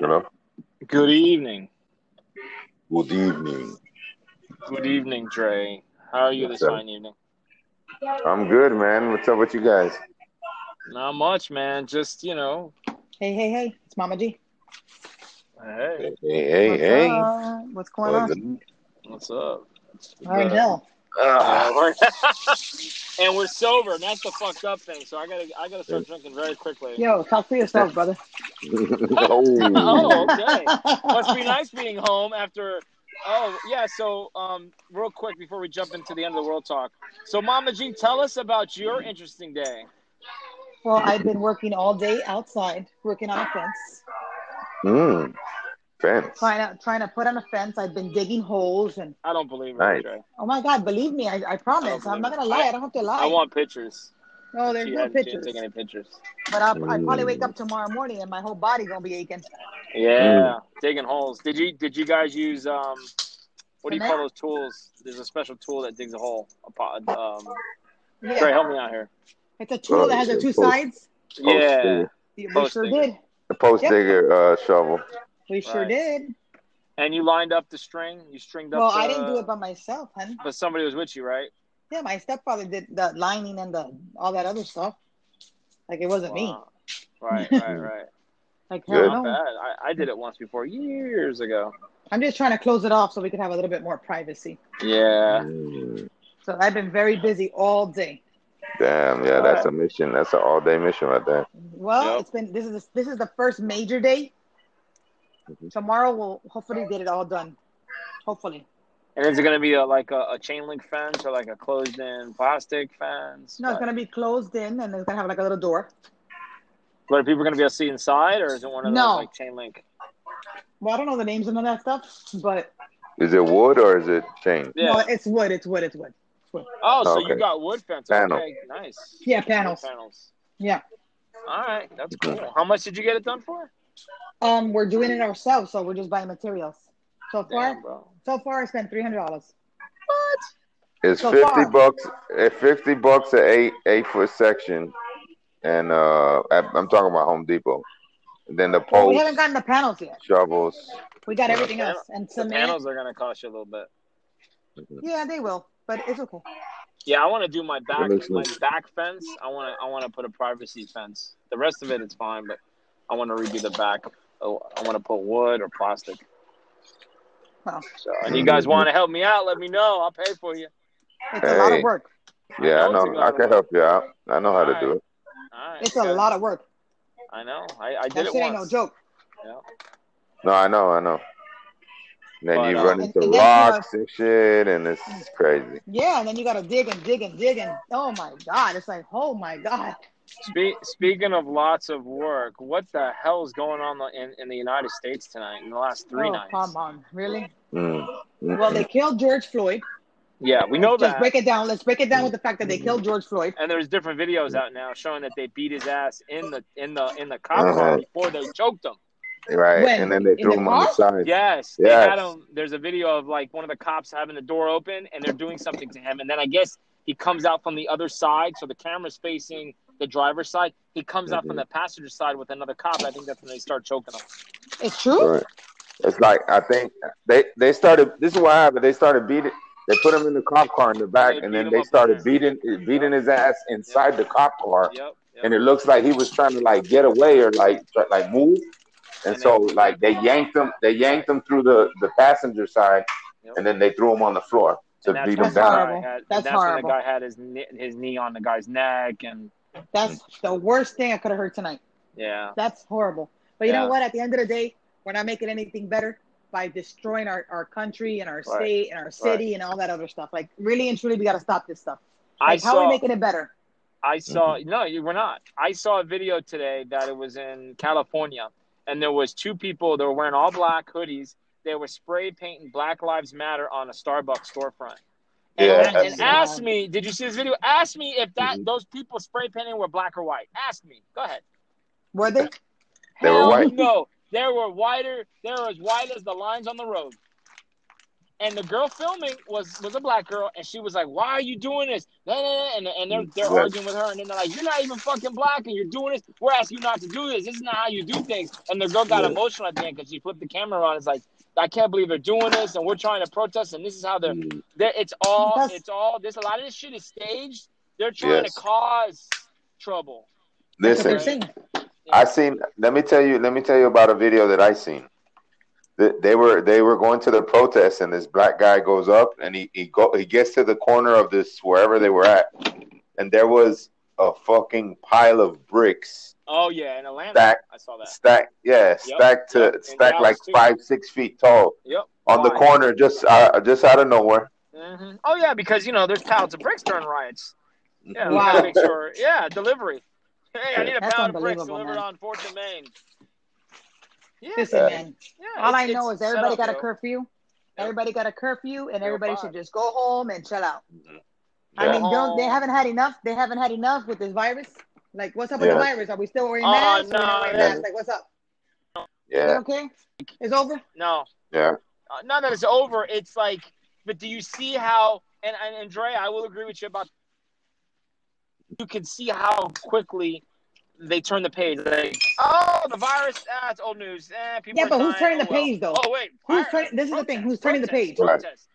Hello. Good evening. Good evening. Good evening, Dre. How are you this up? fine evening? I'm good, man. What's up with you guys? Not much, man. Just you know, Hey, hey, hey, it's Mama G. hey, Hey, hey, What's hey. up? What's going What's on? what's up? All right, hell. Ah, and we're sober. and That's the fucked up thing. So I gotta, I gotta start drinking very quickly. Yo, talk for yourself, brother. oh. Oh, okay. Must be nice being home after. Oh yeah. So um, real quick before we jump into the end of the world talk. So Mama Jean, tell us about your interesting day. Well, I've been working all day outside, working on a Mm. Fence. trying to trying to put on a fence. I've been digging holes, and I don't believe it, Nice. Dre. oh my God, believe me, I, I promise. I I'm not gonna it. lie. I don't have to lie. I want pictures. no, there's She no hadn't, she didn't pictures. take any pictures. But I'll, I'll probably wake Mm. up tomorrow morning and my whole body gonna be aching. Yeah, digging holes. Did you did you guys use um what do you call those tools? There's a special tool that digs a hole. A pot, um, Yeah, Trey, help me out here. it's a tool that has the Oh, two post- sides. Yeah, digger. We Post sure digger. did. The post Yep. digger uh, shovel. We sure Right. did. and you lined up the string. You stringed up. Well, the, I didn't do it by myself, hun. but somebody was with you, right? Yeah, my stepfather did the lining and the all that other stuff. Like it wasn't me. Right, right, right. Like Good. Not bad. I, I did it once before, years ago. I'm just trying to close it off so we can have a little bit more privacy. Yeah. So I've been very busy all day. Damn, yeah, that's a mission. That's an all day mission right there. Well, Yep. it's been this is this is the first major day. Mhm. Tomorrow we'll hopefully get it all done. Hopefully. And is it going to be a, like a, a chain link fence or like a closed in plastic fence? No, it's gonna be closed in and it's gonna have like a little door. But are people going to be able to see inside or is it one of those like chain link? Well, I don't know the names and all that stuff, but Is it wood or is it chain? Yeah. no, it's wood. It's wood. It's wood. It's wood. Oh, so you got wood fence. Panel. Okay, nice. Yeah, panels. panels. Yeah. All right, that's cool. How much did you get it done for? Um, we're doing it ourselves, so we're just buying materials. So far, Damn, so far I spent three hundred dollars. What? It's So fifty far. bucks. It's fifty bucks a eight eight foot section, and uh, I'm talking about Home Depot. And then the Well, we haven't gotten the panels yet. shovels. We got everything Panel- else and some panels are going to cost you a little bit. Yeah, they will, but it's okay. Yeah, I want to do my back my back fence. I want to I want to put a privacy fence. The rest of it it's fine, but I want to redo the back. Oh, I want to put wood or plastic. Well, So, and you guys want to help me out? Let me know. I'll pay for you. it's a lot of work. Yeah, I it's a know. I can help you out. I know how to do it. All right, It's you a lot of work. I know. I, I did That it shit ain't no once. joke. No, I know, I know. And then But, you uh, run And- into and then, rocks and shit, and it's crazy. Yeah, and then you gotta dig and dig and dig and oh my god, it's like oh my god. Spe- speaking of lots of work, what the hell is going on in, in the United States tonight in the last three oh nights? come on, really? Mm. Well, they killed George Floyd. Yeah, we know Just that. break it down. Let's break it down with the fact that they killed George Floyd. and there's different videos out now showing that they beat his ass in the in the in the cop Uh-huh. car before they choked him. Right, When? and then they threw the him on the side. Yes, they Yes. had him. There's a video of like one of the cops having the door open and they're doing something to him, and then I guess he comes out from the other side, so the camera's facing the driver's side. He comes out Mhm. from the passenger side with another cop. I think that's when they start choking him. It's true. Right. It's like I think they they started. This is what happened. They started beating. They put him in the cop car in the back, They and then they up started there. beating beating his ass inside the cop car. Yep. yep. And it looks like he was trying to like get away or like try- like move. And And so they- like they yanked him. They yanked him through the the passenger side, Yep. and then they threw him on the floor to And that's beat him That's down. horrible. had- That's that's when the guy had his knee, his knee on the guy's neck, and That's the worst thing I could have heard tonight. yeah, That's horrible. But you Yeah. know what? At the end of the day, we're not making anything better by destroying our, our country and our Right. state and our city and all that other stuff. Like really and truly, we got to stop this stuff. I Like, how are we making it better? I saw Mm-hmm. no, you were not. I saw a video today that it was in California, and there was two people. They were wearing all black hoodies. They were spray painting Black Lives Matter on a Starbucks storefront. And, Yeah, and that's- ask me, did you see this video? Ask me if that Mhm. those people spray painting were black or white. Ask me. Go ahead. Were they? They were white. No, they were whiter. They were as white as the lines on the road. And the girl filming was was a black girl, and she was like, "Why are you doing this?" And, and they're they're Yeah. arguing with her, and then they're like, "You're not even fucking black, and you're doing this. We're asking you not to do this. This is not how you do things." And the girl got Yeah. emotional at the end because she flipped the camera on. It's like, I can't believe they're doing this, and we're trying to protest, and this is how they're. Mm. they're it's all That's- it's all this. A lot of this shit is staged. They're trying Yes. to cause trouble. That's what they're Listen, saying. I seen. Let me tell you. Let me tell you about a video that I seen. Th- They were they were going to the protest, and this black guy goes up, and he he go he gets to the corner of this wherever they were at, and there was a fucking pile of bricks Oh yeah, in Atlanta, Stack- I saw that. Stack, yeah, stack to yep, in stacked like too. five six feet tall Yep. on the corner, just uh, just out of nowhere. hmm Oh yeah, because you know there's pallets of bricks during riots. Yeah, we Wow. make sure. Yeah, delivery. Hey, I need a That's pallet of bricks delivered man. on Fourth and Main. Yeah, Listen, Yeah. man. yeah. All I know is everybody set up, got a yo. curfew. Everybody got a curfew, and everybody should just go home and chill out. I mean, don't they haven't had enough? They haven't had enough with this virus. Like, what's up with Yeah. the virus? Are we still wearing Oh, masks? no, wearing yeah. masks. Like, what's up? Yeah, Okay, it's over. No, yeah, uh, not that it's over. It's like, but do you see how? And and Andrea, I will agree with you about. You can see how quickly they turn the page. Like, oh, the virus. Ah, it's old news. Eh, people Yeah, are but who's dying. turning the Oh, well. page, though? Oh wait, Who's turning- this is the thing, who's protest, turning the page? Right. protest.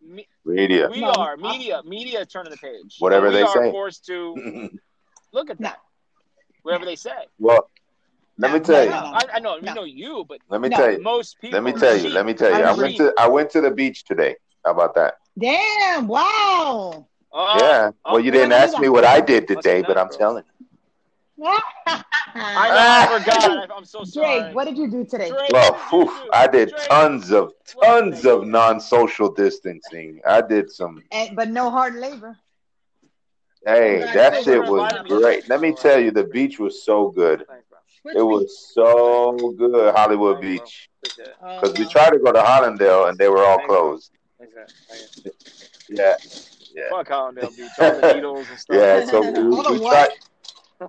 Me- media. We No, are I- media. Media turning the page. Whatever And we they are say. forced to look at No. that. Whatever they say. well, let me tell you. I, I know. We No. know you, but Let me No. tell you. most people. Let me tell you. Let me tell you. I went to I went to the beach today. How about that? Damn! Wow. Oh, yeah. Well, you didn't ask me what I did today, but I'm telling. you. I know. I forgot. I- I'm so sorry. Drake, what did you do today? Drake, Well, what did you phew, do? I did Drake, tons of tons of non-social distancing. I did some. And, but no hard labor. Hey, that shit was great. Let me tell you, the beach was so good. Thanks, bro. Which It was so good, Hollywood Beach. Appreciate it. Oh, Because we tried to go to Hollandale and they were all closed. Thanks, man. Thanks. Yeah, yeah, Fuck Hollandale Beach. All the needles and stuff. yeah. So we, we what? tried. Oh,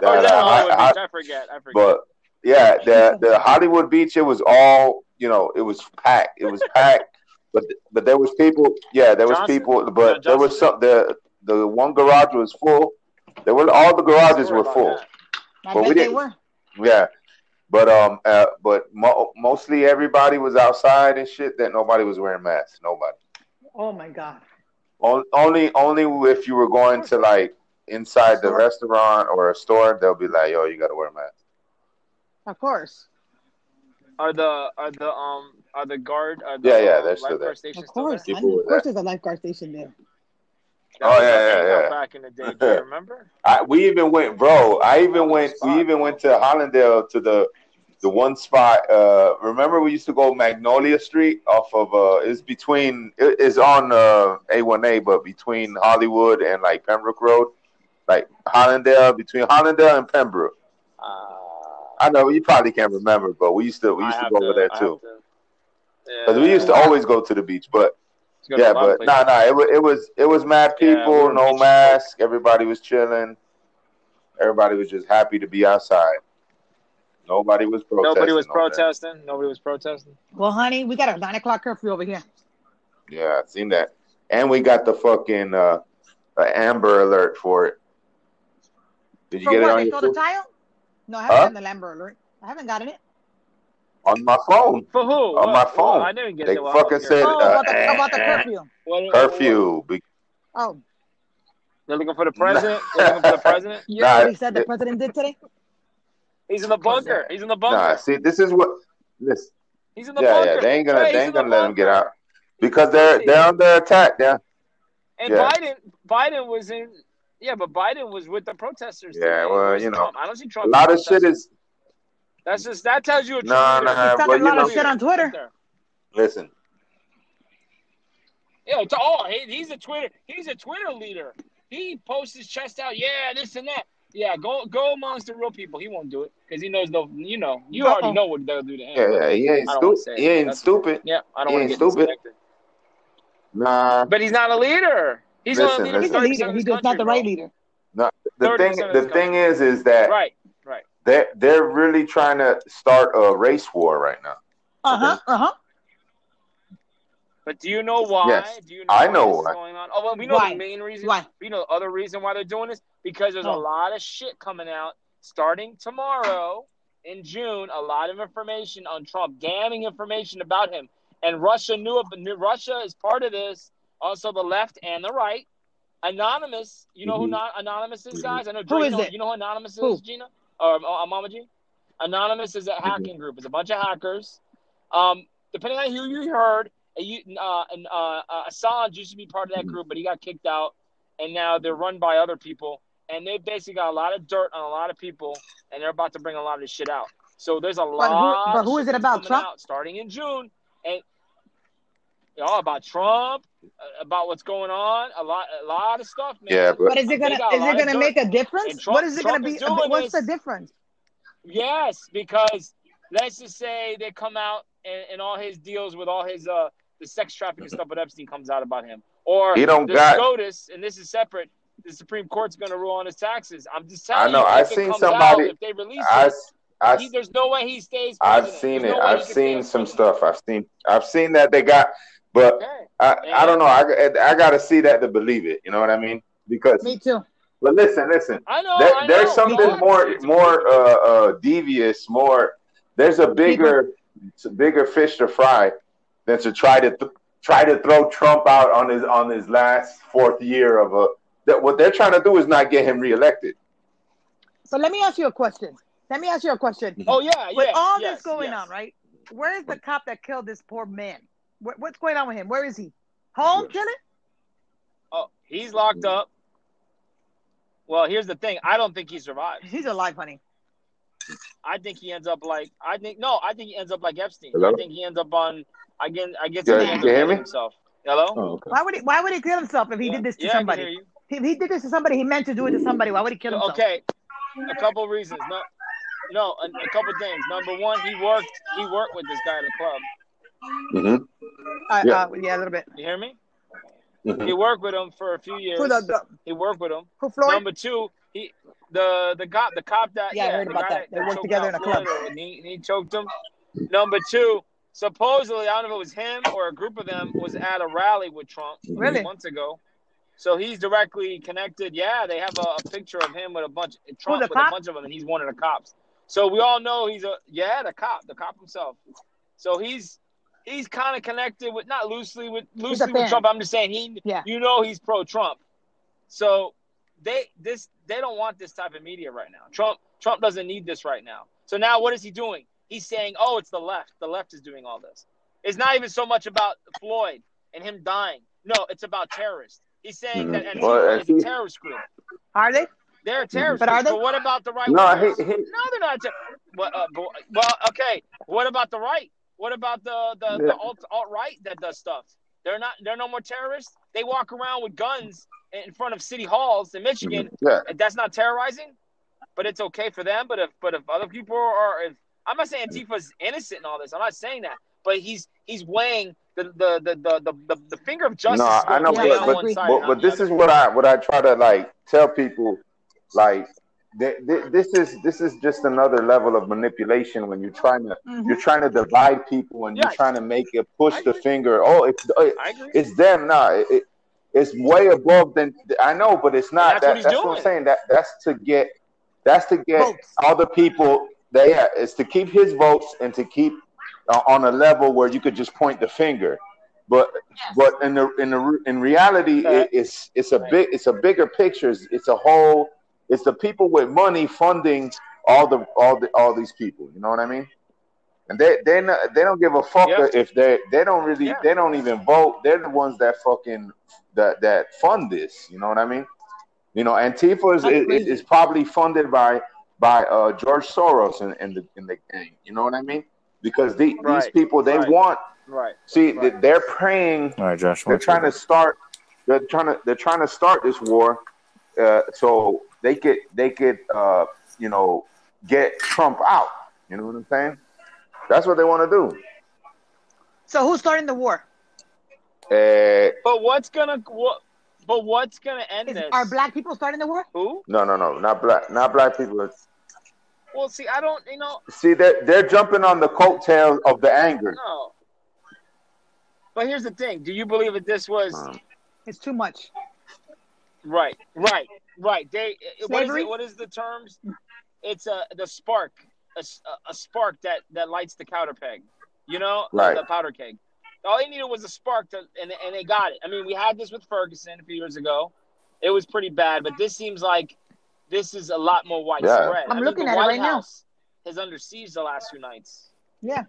That, yeah, uh, I- I- Beach. I forget. I forget. But yeah, the the Hollywood Beach, it was all you know, it was packed. It was packed, but but there was people. Yeah, there was Johnson? people, Yeah, but there was Johnson. some. The the one garage was full. There were all the garages Sorry were full. that. I But bet we didn't- were. Yeah, but um, uh, but mo- mostly everybody was outside and shit. That nobody was wearing masks. Nobody. Oh my god. On- Only only if you were going to like inside the restaurant or a store, they'll be like, "Yo, you got to wear a mask." Of course. Are the are the um are the guard are the Yeah, yeah, um, they're still there. stations Of still course. there? I People know, were of course there. there's a lifeguard station there. That Oh, yeah, yeah, yeah. Back in the day, do you remember? I, we even went, bro. I even Oh, went. spot, we even bro. went to Hollandale to the the one spot. Uh, remember, we used to go Magnolia Street off of. Uh, it's between. It, it's on uh, A1A, but between Hollywood and like Pembroke Road, like Hollandale, between Hollandale and Pembroke. Uh, I know you probably can't remember, but we used to we I used to go over there I too. to- Because we used to always go to the beach, but to yeah, a lot of but nah, places. nah, it was it was it was mad Yeah, we people, were no beach mask, everybody was chilling, everybody was just happy to be outside. Nobody was protesting. Nobody was over there. protesting. Nobody was protesting. Well, honey, we got a nine o'clock curfew over here. Yeah, I've seen that, and we got the fucking uh, uh, Amber Alert for it. Did you For get what? it on They your the phone? tile? No, I haven't Huh? gotten the Amber alert. I haven't gotten it. On my phone? For who? On What- my what? phone. I didn't get They that fucking said here. Oh, uh, about the about the curfew. What- what- curfew. Be- Oh, They're looking for the president. They're looking for the president. you Nah, heard what he said the it- president did today? He's in the bunker. He's in the bunker. Nah, see, this is what. Listen, He's in the yeah, bunker. yeah, they ain't gonna, Trey, they ain't gonna the let him get out because they're they're under attack. Yeah, And Yeah. Biden, Biden was in. Yeah, but Biden was with the protesters. Yeah, today. well, you know, Trump? I don't see Trump. a Trump. lot in of shit is. That's just that tells you a true Nah, nah, He's talking a lot know, of shit on Twitter. Listen, Yeah, it's, oh, he, he's a Twitter. He's a Twitter leader. He posts his chest out. Yeah, this and that. Yeah, go go amongst the real people. He won't do it because he knows no. You know, you Uh-oh. already know what they'll do to him. yeah, yeah, he ain't I stupid. say. He ain't That's- stupid. Yeah, I don't He want to get stupid. disconnected. Nah, But he's not a leader. He's Listen, not a leader. He's a leader. He's this just not the right bro. leader. the thing of the thing is is that Right, right. They're they're really trying to start a race war right now. Uh huh. Uh huh. But do you know why? Yes. Do you know I why know this is why. going on? Oh, well, we know Why? the main reason. Why? We know the other reason why they're doing this because there's a Oh. lot of shit coming out starting tomorrow in June. A lot of information on Trump, damning information about him, and Russia knew it. Knew- Russia is part of this. Also, the left and the right. Anonymous, you know who Mhm. not Anonymous is, guys? I know. Who Dre, you know, it? You know who Anonymous Who? is, Gina or uh, Mama G? Anonymous is a hacking group. It's a bunch of hackers. Um, depending on who you heard, uh, you, uh, and, uh, uh, Assange used to be part of that group, but he got kicked out, and now they're run by other people. And they basically got a lot of dirt on a lot of people, and they're about to bring a lot of this shit out. So there's a lot. but who is it about, Trump? Starting in June, and you know, about Trump, uh, about what's going on, a lot, a lot of stuff, man. Yeah, but But is it gonna is it gonna make a difference? Trump- what is it Trump gonna be? is doing What's the difference? Yes, because let's just say they come out and, and all his deals with all his uh the sex trafficking stuff with Epstein comes out about him, or He don't the got- SCOTUS, and this is separate. The Supreme Court's going to rule on his taxes. I'm just telling I know, you, I've if seen somebody- out, if they release I, it, I, he, there's no way he stays. I've seen There's it. no I've he can stay seen some president. stuff. I've seen. I've seen that they got, but Okay. I, I don't know. I, I got to see that to believe it. You know what I mean? Because, Me too. but listen, listen. I know. There, I there's something No, more, more uh, uh, devious. More. There's a bigger, bigger fish to fry than to try to th- try to throw Trump out on his on his last fourth year of a. That what they're trying to do is not get him reelected. But let me ask you a question. Let me ask you a question. Oh yeah, yeah. With all yes, this going yes. on, right? Where is the cop that killed this poor man? What, what's going on with him? Where is he? Home Yes. chilling? Oh, he's locked up. Well, here's the thing. I don't think he survives. He's alive, honey. I think he ends up like I think no, I think he ends up like Epstein. Hello? I think he ends up on I get I guess Yeah, he you ends up hear killing me? himself. Hello? Oh, okay. Why would he? Why would he kill himself if he Yeah. did this to Yeah, somebody? If he did this to somebody, he meant to do it to somebody. Why would he kill himself? Okay, a couple reasons. No, no, a, a couple things. Number one, he worked he worked with this guy at the club. Mm-hmm. Uh, Yeah. uh, yeah, a little bit. You hear me? Mm-hmm. He worked with him for a few years. Who the, the He worked with him. who Floyd? Number two, he the the cop the cop that Yeah, I heard the about that. They worked together in a club. And or He, he choked him. Number two, supposedly I don't know if it was him or a group of them was at a rally with Trump Really? months ago. So he's directly connected. Yeah, they have a, a picture of him with a bunch of Trump the with a bunch of them, and he's one of the cops. So we all know he's a yeah the cop, the cop himself. So he's he's kind of connected with not loosely with loosely with. Trump. I'm just saying he Yeah. you know he's pro Trump. So they this they don't want this type of media right now. Trump Trump doesn't need this right now. So now what is he doing? He's saying, "Oh, it's the left. The left is doing all this." It's not even so much about Floyd and him dying. No, it's about terrorists. He's saying that Mhm. Antifa Well, is a terrorist group. Are they? They're a terrorist But are they? But what about the right? No, he, he, No, they're not. Ter- well, uh, well, okay. What about the right? What about the the, Yeah. the alt alt right that does stuff? They're not. They're no more terrorists. They walk around with guns in front of city halls in Michigan. Mm-hmm. yeah. That's not terrorizing, but it's okay for them. But if but if other people are, if I'm not saying Antifa's innocent in all this. I'm not saying that. But he's he's weighing the the the the the, the, finger of justice. No, I know, but, on but, one agree. side but, but this is what I what I try to like tell people, like this is this is just another level of manipulation when you're trying to Mhm. you're trying to divide people and you're trying to make it push the finger. Oh, it's agree. it's them. Nah, it, it- it's way above than I know, but it's not. that's what that, he's that's what I'm saying. That that's to get that's to get Votes. other people. That yeah, it's to keep his votes and to keep uh, on a level where you could just point the finger. But but in the in the in reality, Okay. it, it's it's a Right. big it's a bigger picture. It's, it's a whole. It's the people with money funding all the all the all these people. You know what I mean? And they they not, they don't give a fuck Yeah. if they they don't really Yeah. they don't even vote. They're the ones that fucking that that fund this. You know what I mean? You know, Antifa is is, is probably funded by by uh, George Soros and, and the and the gang. You know what I mean? Because the, these people they Right. want Right. see Right. they- they're praying All right, Josh. they're trying to start they're trying to they're trying to start this war uh, so they could they could uh, you know get Trump out. You know what I'm saying? That's what they want to do. So who's starting the war? Uh, But what's gonna what? But what's gonna end Is, this? are black people starting the war? Who? no, no, no, not black, not black people. Well, see, I don't. You know, See, they're they're jumping on the coattails of the anger. no. But here's the thing: Do you believe that this was It's too much. right? Right. Right. They. Uh, uh, what is it? What is the terms? It's a the spark, a, a spark that that lights the powder peg. You know, Right. the powder keg. All they needed was a spark to, and and they got it. I mean, we had this with Ferguson a few years ago. It was pretty bad, but this seems like this is a lot more widespread. Yeah. I'm I mean, looking the at it White right now. House has under siege the last few nights. Yeah.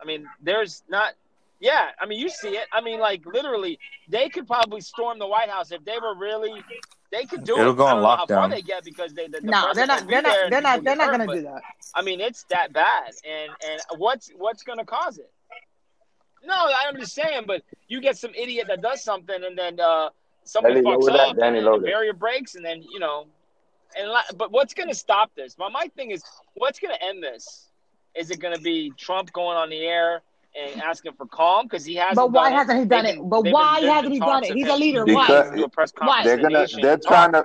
I mean, there's not. Yeah, I mean, you see it. I mean, like literally, they could probably storm the White House if they were really. They could do It'll it. go on don't know how far lockdown. they get because they. The, the No, they're not. They're not. They're not. They're not gonna do that. I mean, it's that bad, and and what's what's gonna cause it? No, I'm just saying, but you get some idiot that does something, and then uh, somebody fucks lower that, up, Danny, and then the barrier breaks, and then you know, and but what's gonna stop this? But my thing is, what's gonna end this? Is it gonna be Trump going on the air and asking for calm because he hasn't? But why done hasn't he done it? But why hasn't he done it? He's a leader. Because- Why? press Why? they're gonna. They're trying to.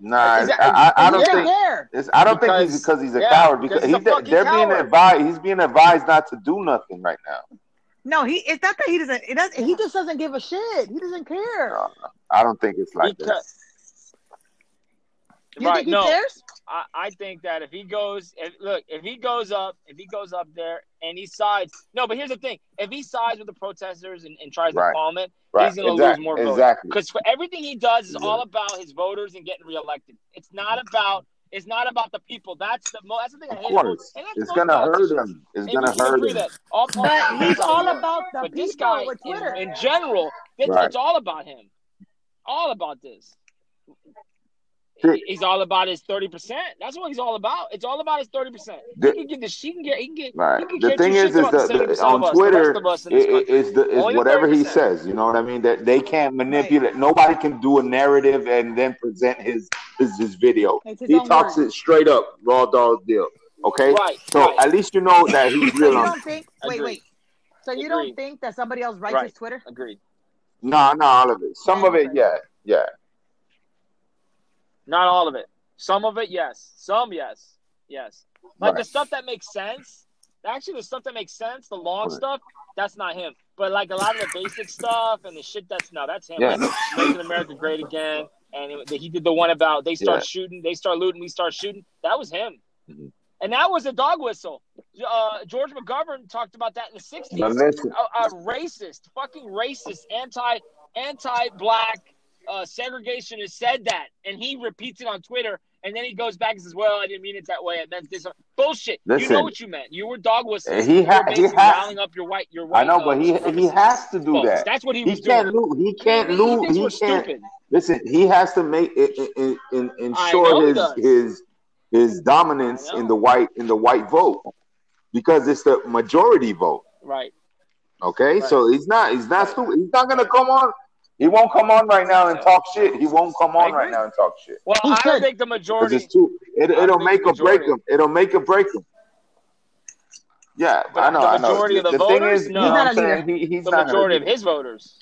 Nah, Is that- I, I, I don't think. doesn't care. It's, I don't think he's Because- because he's a yeah, coward because because he's a they're being advised. He's being advised not to do nothing right now. No, he. It's not that he doesn't. It doesn't. He just doesn't give a shit. He doesn't care. No, I don't think it's like that. Because- You right? think he no, cares? I, I think that if he goes, if, look, if he goes up, if he goes up there and he sides, no, but here's the thing: if he sides with the protesters and, and tries Right. to calm it, Right? he's going to exactly. lose more votes. exactly. Because for everything he does is Yeah. all about his voters and getting reelected. It's not about. It's not about the people. That's the mo- that's the thing I Of hate. about- course, and that's it's gonna hurt politicians. him. It's And gonna hurt him. that all But he's all about the But this guy, with in, Twitter. in general, it's, Right. it's all about him. All about this. Sure. He- He's all about his thirty percent. That's what he's all about. It's all about his thirty percent. He can get this. He can get. He can get. Right. He can The thing is, is the the, the, percent of on us, Twitter, the rest of us in this it, it's the, it's Only whatever he 30%. says. You know what I mean? That they can't manipulate. Nobody can do a narrative and then present his his, his video. His He talks words. it straight up, raw dog deal. Okay. Right. So right. at least you know that he's So real you don't think? Wait, Agreed. wait. So you Agreed. don't think that somebody else writes Right. his Twitter? Agreed. No, no, all of it. Some of it, yeah, yeah. Not all of it. Some of it, yes. Some, yes. Yes. Like the stuff that makes sense. Actually, the stuff that makes sense, the long Right. stuff, that's not him. But like a lot of the basic stuff and the shit that's no, that's him. Yeah. Like making America great again. And it, he did the one about they start Yeah. shooting, they start looting, we start shooting. That was him. Mhm. And that was a dog whistle. Uh, George McGovern talked about that in the '60s. listen, A, a racist, fucking racist, anti anti black uh, segregationist said that, and he repeats it on Twitter, and then he goes back and says, "Well, I didn't mean it that way. I meant this." Bullshit. you know what you meant. You were dog whistling. He ha- he has- riling up your white your white. I know, but he he has to do Folks, that. That's what he He was can't doing. lose. He can't He lose. He can't. stupid. Listen, he has to make it, in, it, ensure his does. his his dominance in the white in the white vote because it's the majority vote. Right. Okay, Right. so he's not he's not stupid. He's not gonna come on. He won't come on right now and talk shit. He won't come on right now and talk shit Well, I don't think the majority. it's too. it, it'll make the or break him. It'll make or break him. Yeah, But I know. the I know. majority of the thing voters? is, you No. know He's what not I'm a leader. saying? He, he's the not majority gonna of his voters.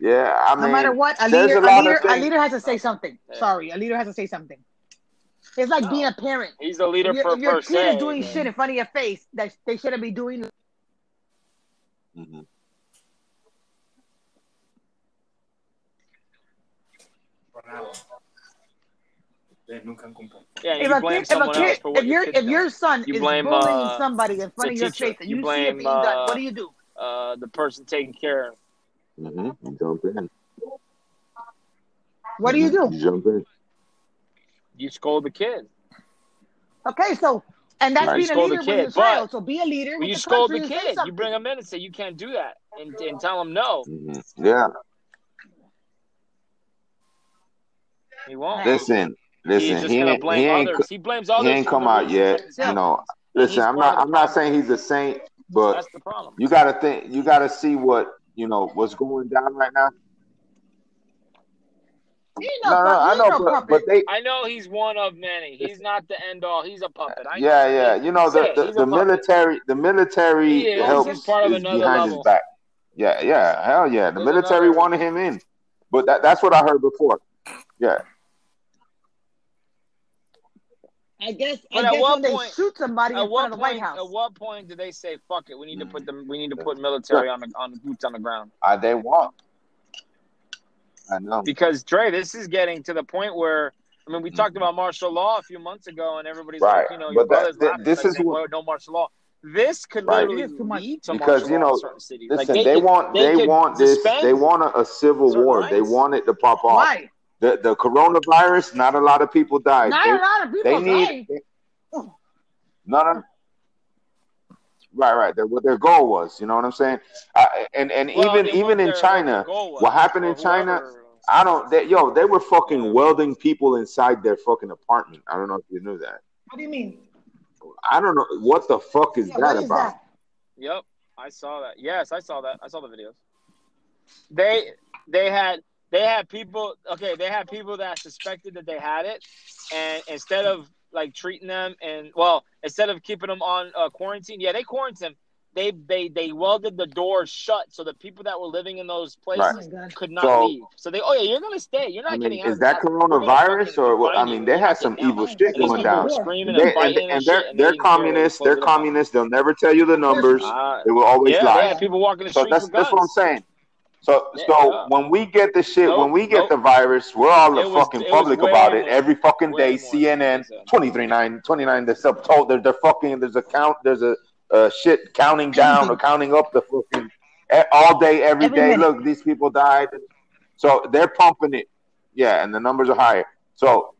Yeah, I mean, no matter what, a leader, a a, leader, a leader has to say something. Yeah. Sorry, a leader has to say something. It's like No. being a parent. He's a leader If your, per, if your per kid se. is doing man. shit in front of your face that they shouldn't be doing. Mm-hmm. Ustedes nunca han comprado. Yeah, If you a blame kid, if a someone else for what if your your if your son You is blame, bullying uh, somebody in front of your face and You you, see it blame, being done, uh, what do you do? uh, the person taking care of. Mhm. You jump in. What do you do? You jump in. You scold the kid. Okay, so and that's Right. being a Scold the leader with your kid, child. but So be a leader When with you the scold the kid, you bring him in and say you can't do that, and, and tell him no. Mhm. Yeah. He won't. Listen, He's listen. just He gonna ain't, blame he ain't, others. He blames he ain't come out yet. You know. Listen, I'm not. I'm not saying he's a saint, but That's the problem. you gotta think. You gotta see what you know. What's going down right now. No, no, no, I know, but, but they. I know he's one of many. He's not the end all. He's a puppet. I Yeah, know. yeah. You know the the, the military. The military He is. helps He's part of is another behind level. his back. Yeah, yeah. Hell yeah. The There's military another- wanted him in, but that, that's what I heard before. Yeah. I guess. But I at guess what when they point- shoot somebody in At front what of the White point? House. At what point do they say, "Fuck it"? We need to put them. We need to put military on the on the boots on the ground. Uh, they want. I know. Because Dre, this is getting to the point where I mean, we talked about martial law a few months ago, and everybody's Right. like, you know, your But that- brother's th- this like, is saying, what- "Well, no martial law. This could Right. literally It is too much. lead to Because, you know, in certain cities. Listen, like, they, could- want they they, want this suspend they want a, a civil certain war. They want it to pop off. Why? The the coronavirus, not a lot of people died. Not They- a lot of they people need dying. they- no no right right Their- what their goal was you know what i'm saying I, and and Well, even even in china was, what happened in china whoever- i don't they, yo they were fucking welding people inside their fucking apartment i don't know if you knew that What do you mean? i don't know what the fuck is Yeah, that about that? Yep, I saw that. Yes, I saw that. I saw the videos. They they had they had people. Okay, they had people that suspected that they had it, and instead of like treating them and well, instead of keeping them on uh, quarantine, yeah, they quarantined. They they they welded the doors shut so the people that were living in those places Oh my God. could not So- leave. So they, oh yeah, you're gonna stay. You're not I getting mean, out. is of that the house. We're gonna coronavirus or what? I mean, they had some getting out. evil And shit going down. screaming They, and and, fighting and and they're shit, and they're they didn't. communists. They're communists. They'll never tell you the numbers. Uh, They will always yeah, they lie. had people walking the So streets that's with that's what I'm saying. So Yeah, so yeah. when we get the shit, Nope, when we get nope. the virus, we're all the was- fucking public way about it every fucking day. CNN, like 23, 9, 29, they're sub told there's they're fucking there's a count there's a uh, shit counting down or counting up the fucking all day every Every day. minute. Look, these people died. So they're pumping it. Yeah, and the numbers are higher. So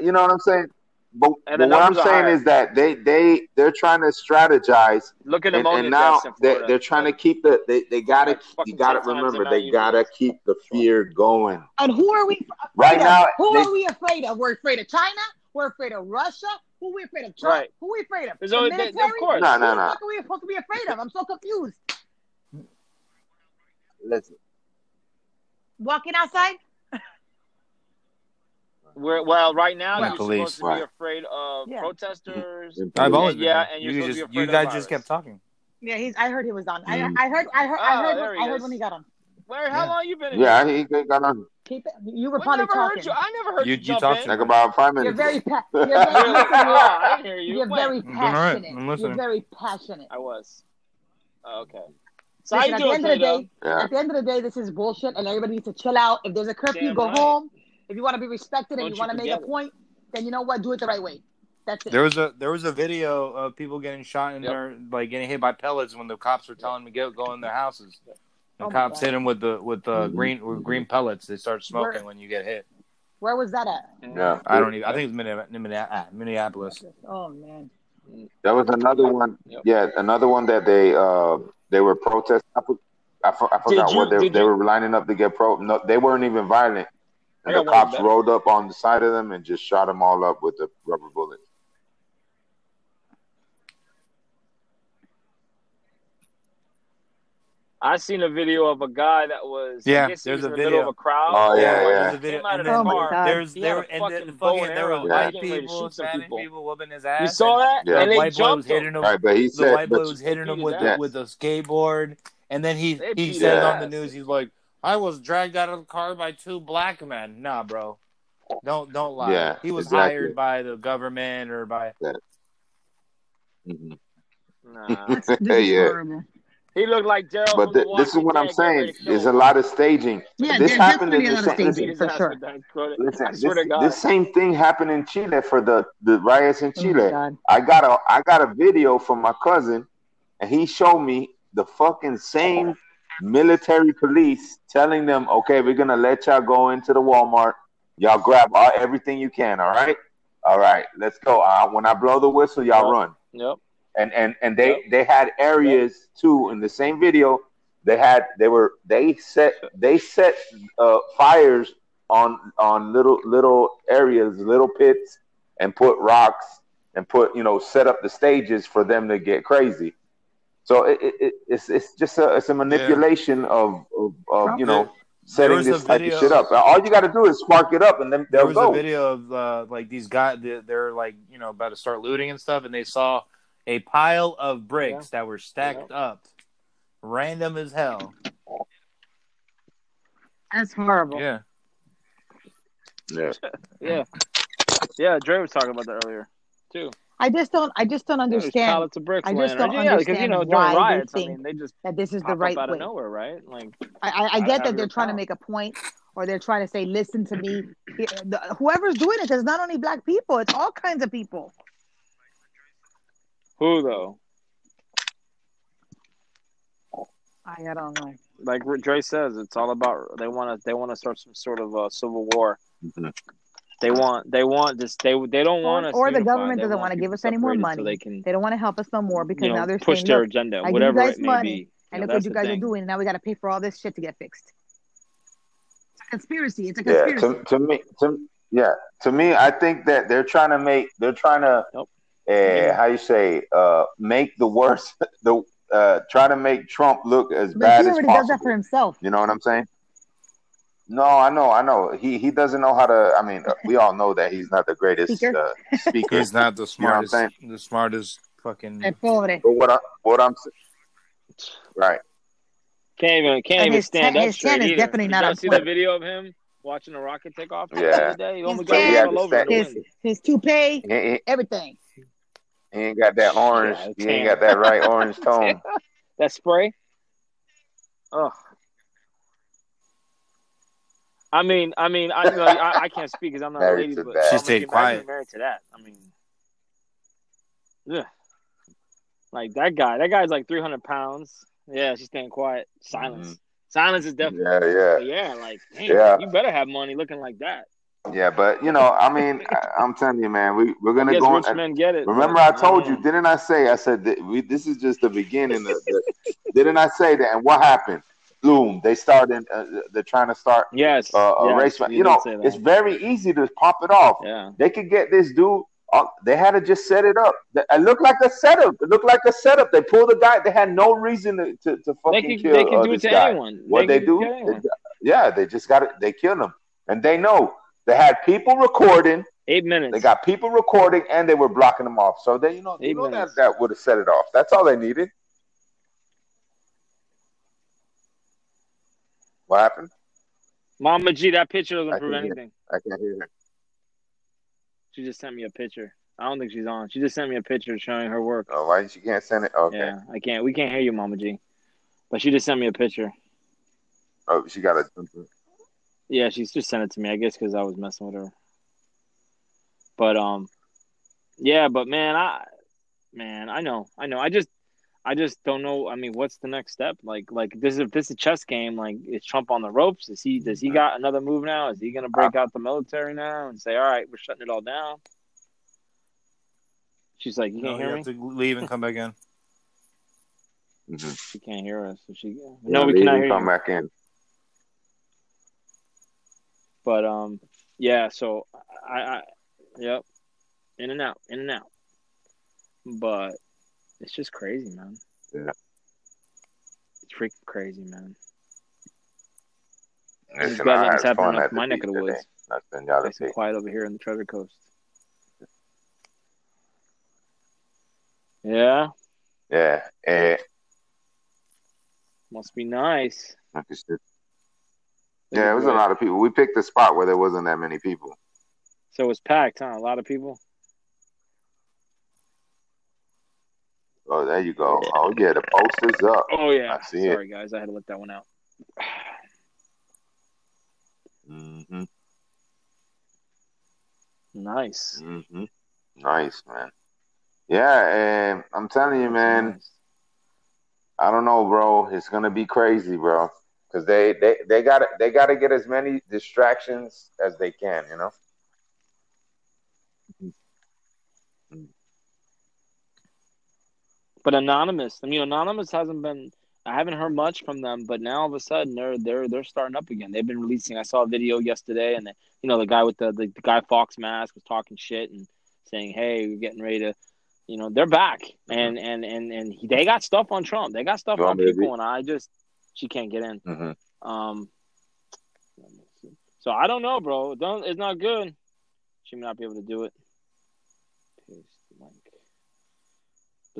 you know what I'm saying? But, And but what I'm saying higher. is that they they they're trying to strategize Look at and, pneumonia and now they're, they're trying to keep the they, they gotta Like you gotta 10 times the remember they gotta do. keep the fear going And who are we afraid right of? now Who they, are we afraid of? We're afraid of China. We're afraid of Russia. Who are we afraid of? Trump. Right. Who are we afraid of? There's the always- military. of course. no Who no the no fuck are we supposed to be afraid of? I'm so confused. listen Walking outside. We're, well, right now The you're police. supposed to be afraid of Yeah. protesters. I've always Yeah, been. yeah, and you're you supposed to just be you guys of just kept talking. Yeah, he's. I heard he was on. Mm. I, I heard. I heard. I Oh, heard. there he I heard when he got on. Larry, how Yeah. long you been in yeah here? he he got on Keep it. You were We probably never heard talking. you. I never heard You- you, you jump talked like about five You're very. Pa- you're very. listen, Oh, you're, I hear you. you're very I'm doing all right. passionate. I'm You're very passionate. I was. Oh, okay. So Listen, you at the doing end of the day, yeah at the end of the day, this is bullshit, and everybody needs to chill out. If there's a curfew, Damn go right. home. If you want to be respected and Don't you you want to make a point, then you know what? Do it the right way. That's it. There was a there was a video of people getting shot in Yep. their like getting hit by pellets when the cops were telling them to go go in their houses. The Oh cops hit them with the with the Mhm. green with green pellets. They start smoking Where- when you get hit. Where was that at? yeah I don't even. I think it's Minne- Minne- ah, Minneapolis. Oh man. that was another one Yep. yeah another one that they uh they were protesting I, I, I forgot you- what they, they you- were lining up to get pro no they weren't even violent I and the cops rolled up on the side of them and just shot them all up with the rubber bullets I seen a video of a guy that was. Yeah, I guess he there's was a the middle video. of a crowd. Oh, yeah, yeah. There's a video, and then Oh my car. God. there's He there had and fucking fucking there were white Getting people, shoot Spanish people. people whooping his ass. You saw and that? Yeah. And they white boy was hitting him. him. right but he The said white boy was hitting him with his the, ass. with a skateboard, and then he They he beat said on the news, he's like, "I was dragged out of the car by two black men." Nah, bro, don't don't lie. Yeah, he was exactly. hired by the government or by. Mhm. Nah. This is yeah horrible. He looked like Daryl But The this is what I'm Dead getting ready saying. There's a lot of staging. Yeah, this there's happened in definitely the same. Staging his for sure. with. Listen, I this, to God. this same thing happened in Chile for the, the riots in Oh Chile. God. I got a I got a video from my cousin, and he showed me the fucking same military police telling them, "Okay, we're gonna let y'all go into the Walmart. Y'all grab all, everything you can. All right, all right, let's go. Uh, when I blow the whistle, y'all Yep. run." Yep. and and and they Yep. they had areas too in the same video they had they were they set they set uh fires on on little little areas little pits and put rocks and put you know set up the stages for them to get crazy so it, it, it it's it's just a it's a manipulation of, of of you know setting this type video- of shit up all you got to do is spark it up and then There they'll was go a video of uh, like these guys. They're, they're like you know about to start looting and stuff, and they saw a pile of bricks that were stacked up, random as hell. That's horrible. Yeah, yeah Yeah. Yeah, Dre was talking about that earlier. too. I just don't. I just don't understand pallets of bricks I just don't around. Yeah, because you understand know during why they riots, I think mean, they just that this is the right up out way. of nowhere, right? Like, I, I, I get that they're your trying to make a point, or they're trying to say, "Listen to me." Whoever's doing it, it's not only black people; it's all kinds of people. who though? I, I don't know. Like Dre says, it's all about they want to they want to start some sort of uh, civil war. They want they want this they they don't want us. or the government They doesn't want want to give us any more money. so they can They don't want to help us no more because you know now they're push saying, their agenda, I whatever it may money, be. and You know, look what you guys thing. are doing. Now we got to pay for all this shit to get fixed." It's a conspiracy. It's a Yeah, conspiracy. to, to me, to yeah, to me, I think that they're trying to make, they're trying to, Nope. uh, how you say, uh, make the worst, the uh, try to make Trump look as but bad he as already does that for himself. You know what I'm saying? No, I know, I know. He he doesn't know how to. I mean, we all know that he's not the greatest Speaker. uh, speaker. He's not the You know smartest. the smartest fucking. El pobre. But what I what I'm right. Can't even can't And even stand tan- up his straight tan is either. definitely not y'all see point. the video of him watching a rocket take off Yeah. other day? He almost got tan- rushed all over in the His his toupee, He, he, everything. he ain't got that orange. Yeah, he ain't got that right orange tone. That spray. Ugh. I mean, I mean, I, you know, I, I can't speak because I'm not a lady, but that. She Mama G, stayed imagine quiet. Married to that. I mean, ugh. like that guy. That guy's like 300 pounds. Yeah, she's staying quiet. Silence. Mhm. Silence is definitely. Yeah, yeah. Yeah, like, damn, Yeah. you better have money looking like that. Yeah, but you know, I mean, I, I'm telling you, man, we we're gonna go. rich and- men get it. remember, but I told don't you, didn't I say? I said that we. This is just the beginning. Of the, didn't I say that? And what happened? Boom! They started. Uh, they're trying to start Yes. uh, a yes, race. You, did know, it's very easy to pop it off. yeah. They could get this dude. Uh, they had to just set it up. It looked like a setup. It looked like a setup. They pulled the guy. They had no reason to to, to They fucking can kill they can uh, do it to guy. anyone. What they, can do? they- yeah, they just got it. They killed him, and they know they had people recording. Eight minutes. They got people recording, and they were blocking them off. So they, you know, you know that that would have set it off. That's all they needed. What happened? Mama G, that picture doesn't I prove anything. I can't hear her. She just sent me a picture. I don't think she's on. She just sent me a picture showing her work. Oh, why she can't send it? Okay. Yeah, I can't. We can't hear you, Mama G. But she just sent me a picture. Oh, she got a. Yeah, she's just sent it to me. I guess because I was messing with her. But um, yeah. But man, I, man, I know, I know. I just, I just don't know. I mean, what's the next step? Like, like this is if this is a chess game. Like, is Trump on the ropes? Is he? Does he got another move now? Is he gonna break out the military now and say, "All right, we're shutting it all down"? She's like, "You can't you hear have me." to leave and come back in. Mm-hmm. She can't hear us. So she. No, we cannot hear come you. back in. But um, yeah. So I, I, yep, in and out, in and out. But it's just crazy, man. Yeah. It's freaking crazy, man. Listen, It's better I than it's had happening up at in the my neck of the woods. Nothing y'all to Nice and quiet over here in the Treasure Coast. Yeah, Yeah, eh, must be nice. like I said. yeah, it was a lot of people. We picked a spot where there wasn't that many people. So it was packed, huh? A lot of people. Oh, there you go. Oh yeah, the poster's up. Oh yeah. I see it. Sorry guys, I had to let that one out. hmm Nice. hmm Nice, man. Yeah, and I'm telling you, man. Nice. I don't know, bro. It's gonna be crazy, bro. Because they they they got they got to get as many distractions as they can. You know. But anonymous, I mean, anonymous hasn't been. I haven't heard much from them, but now all of a sudden they're they're they're starting up again. They've been releasing. I saw a video yesterday, and the, you know the guy with the, the the Guy Fawkes mask was talking shit and saying, "Hey, we're getting ready to." You know they're back, and and and and he- they got stuff on Trump. They got stuff on people, and I just she can't get in. hmm Um, so I don't know, bro. Don't it's not good. She may not be able to do it. Paste the link.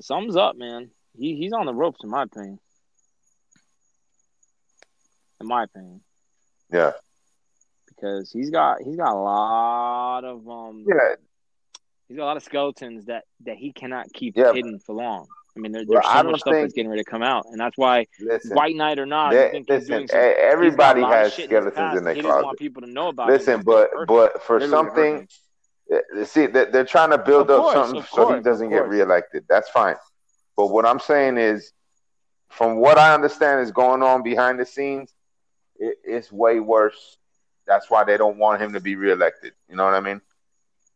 Something's up, man. He he's on the ropes, in my opinion. In my opinion, Yeah. because he's got he's got a lot of um Yeah. He's got a lot of skeletons that that he cannot keep Yeah. hidden for long. I mean, there, there's I so much stuff that's getting ready to come out, and that's why Listen, White Knight or not, I they- think listen. some, he's got a Everybody has skeletons past in their He doesn't want closet. people to know about it. Listen, but but for something, Uh, see, they- they're trying to build Of up something of so he doesn't get course. reelected. That's fine. But what I'm saying is, from what I understand is going on behind the scenes, it, it's way worse. That's why they don't want him to be reelected. You know what I mean?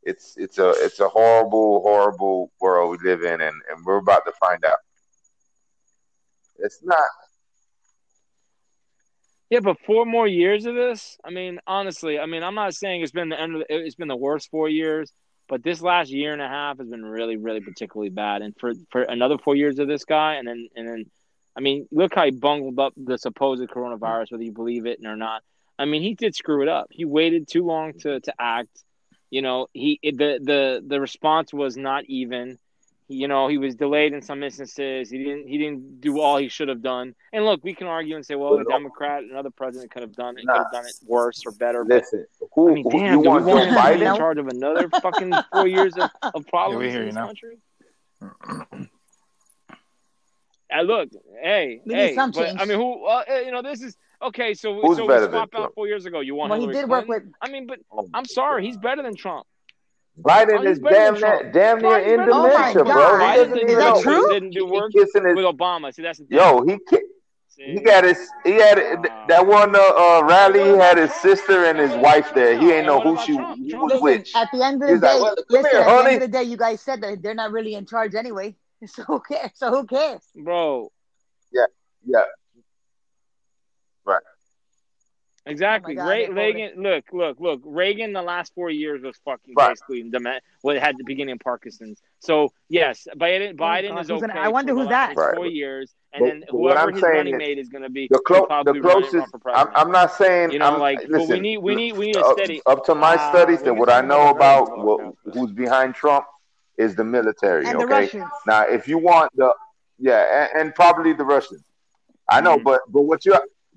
It's it's a it's a horrible, horrible world we live in, and, and we're about to find out. It's not. Yeah, but four more years of this. I mean, honestly, I mean, I'm not saying it's been the end of the, it's been the worst four years, but this last year and a half has been really, really particularly bad. And for for another four years of this guy, and then and then, I mean, look how he bungled up the supposed coronavirus, whether you believe it or not. I mean, he did screw it up. He waited too long to to act. You know, he the the the response was not even. You know, he was delayed in some instances. He didn't. He didn't do all he should have done. And look, we can argue and say, well, a Democrat, another president could have done it. Could have done it worse or better. But Listen, who, I mean, who damn, you do want we Joe want him to be in charge of another fucking four years of, of problems Yeah, we hear in you this now. country? I look, hey, We need hey, some but change. I mean, who? Uh, uh, you know, this is okay. So, Who's so we better than swapped out four years ago. You want Well, he Hillary did work with. I mean, but Oh I'm sorry, he's better than Trump. Biden Oh, is damn than near, damn near in dementia, Trump? bro. Oh He doesn't even Is that know. true? Didn't do He work kissing his with Obama. See, that's the thing. yo. He ki- See? he got his he had Wow. that one uh, uh, rally. He had his sister and his wife there. He ain't know who she who was doesn't- which. At the end of the He's like, day, well, listen. here, at the end of the day, you guys said that they're not really in charge anyway. So who cares? So who cares? bro. Yeah, yeah, Exactly. Oh my God, Ray, Reagan. Look, look, look. Reagan. The last four years was fucking Right. basically dement. Well, it had the beginning of Parkinson's. So yes, Biden. Biden God, is who's okay. gonna- I wonder who's that? Right, Four but- years, and but- then but what whoever I'm his saying running is mate is going to be The clo- the run- run closest. I'm. I'm not saying. You know, I'm, like, but we need- we need- we need a up, steady- Up to my Ah, studies we'll and what I know about what, who's behind Trump is the military. And the okay. Russians. Now, if you want the, yeah, and, and probably the Russians. I know, Mhm. but but what you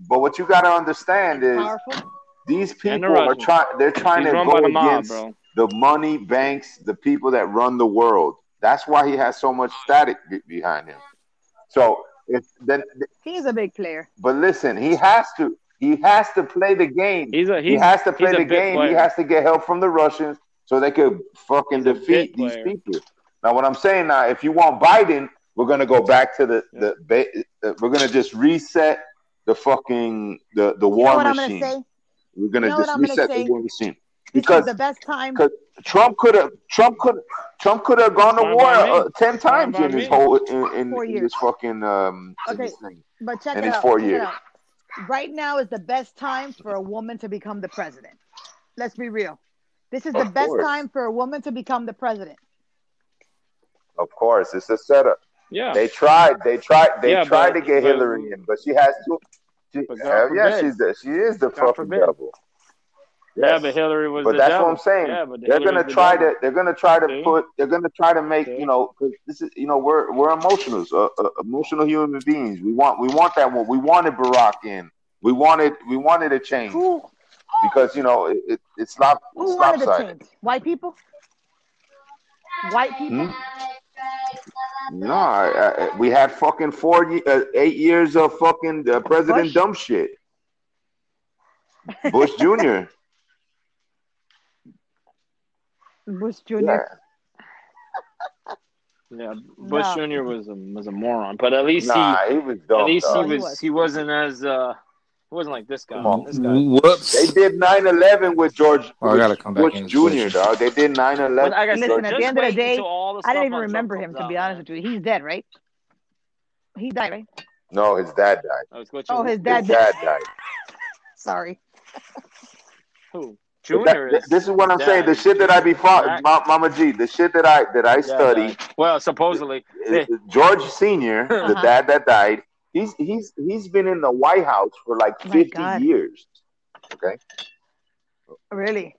but what you got to understand is Powerful. these And the people are trying. They're trying He's to run go the against bro. the money banks, the people that run the world. That's why he has so much static be- behind him. So if then, He's a big player. but listen, he has to. He has to play the game. He's a He has to play the bit game. He has to get help from the Russians so they could fucking He's defeat these player. people. Now, what I'm saying now, if you want Biden, we're gonna go back to the the. ba- uh, We're gonna just reset the fucking the the You war know what I'm machine. gonna say? We're gonna You know just I'm gonna reset the war machine This because the best time. 'cause Trump could have Trump could Trump could have gone to war uh, ten times in his me. whole in, in, in years. this fucking um in Okay. thing. But check And it it's out. four check years. Right now is the best time for a woman to become the president. Let's be real. This is the Of best course. time for a woman to become the president. Of course, it's a setup. Yeah. They tried. They tried. They Yeah, tried but- to get but- Hillary in, but she has to. She, But God hell yeah, she's the, she is the God fucking forbid. devil. Yeah, but Hillary was But the that's devil. what I'm saying. Yeah, but they're Hillary's gonna try devil. to. They're gonna try to See? put. They're gonna try to make. See? You know, because this is. You know, we're we're emotional, uh, uh, emotional human beings. We want. We want that one. We wanted Barack in. We wanted. We wanted a change Who because you know it, it, it's not. who It's wanted to lopsided. change? White people? White people? Hmm? No, I, I, we had fucking four, ye- uh, eight years of fucking uh, President Bush? dumb shit. Bush Jr. Bush Jr. Yeah. Yeah, Bush No. Jr. was a was a moron, but at least Nah, he was he dumb. at least dog. he he was, was. he wasn't as uh he wasn't like this guy. Come on. This guy. Whoops. They did 9-11 with George Oh, I gotta come back Bush in. Jr. Dog. They did 9-11. But I with said, Listen, George at just the end of the day, the I don't even remember him, to be honest with you. He's dead, right? He died, right? No, his dad died. man. I was glitching. Oh, his His dad dad died. died. Sorry. Who? But Junior th- this is what I'm dad saying. The shit that I be fought, Ma- Mama G, the shit that I that I Yeah, study, dad. Well, supposedly. George Senior, the Uh-huh. dad that died. He's he's he's been in the White House for like Oh my 50 God. years. Okay. Really?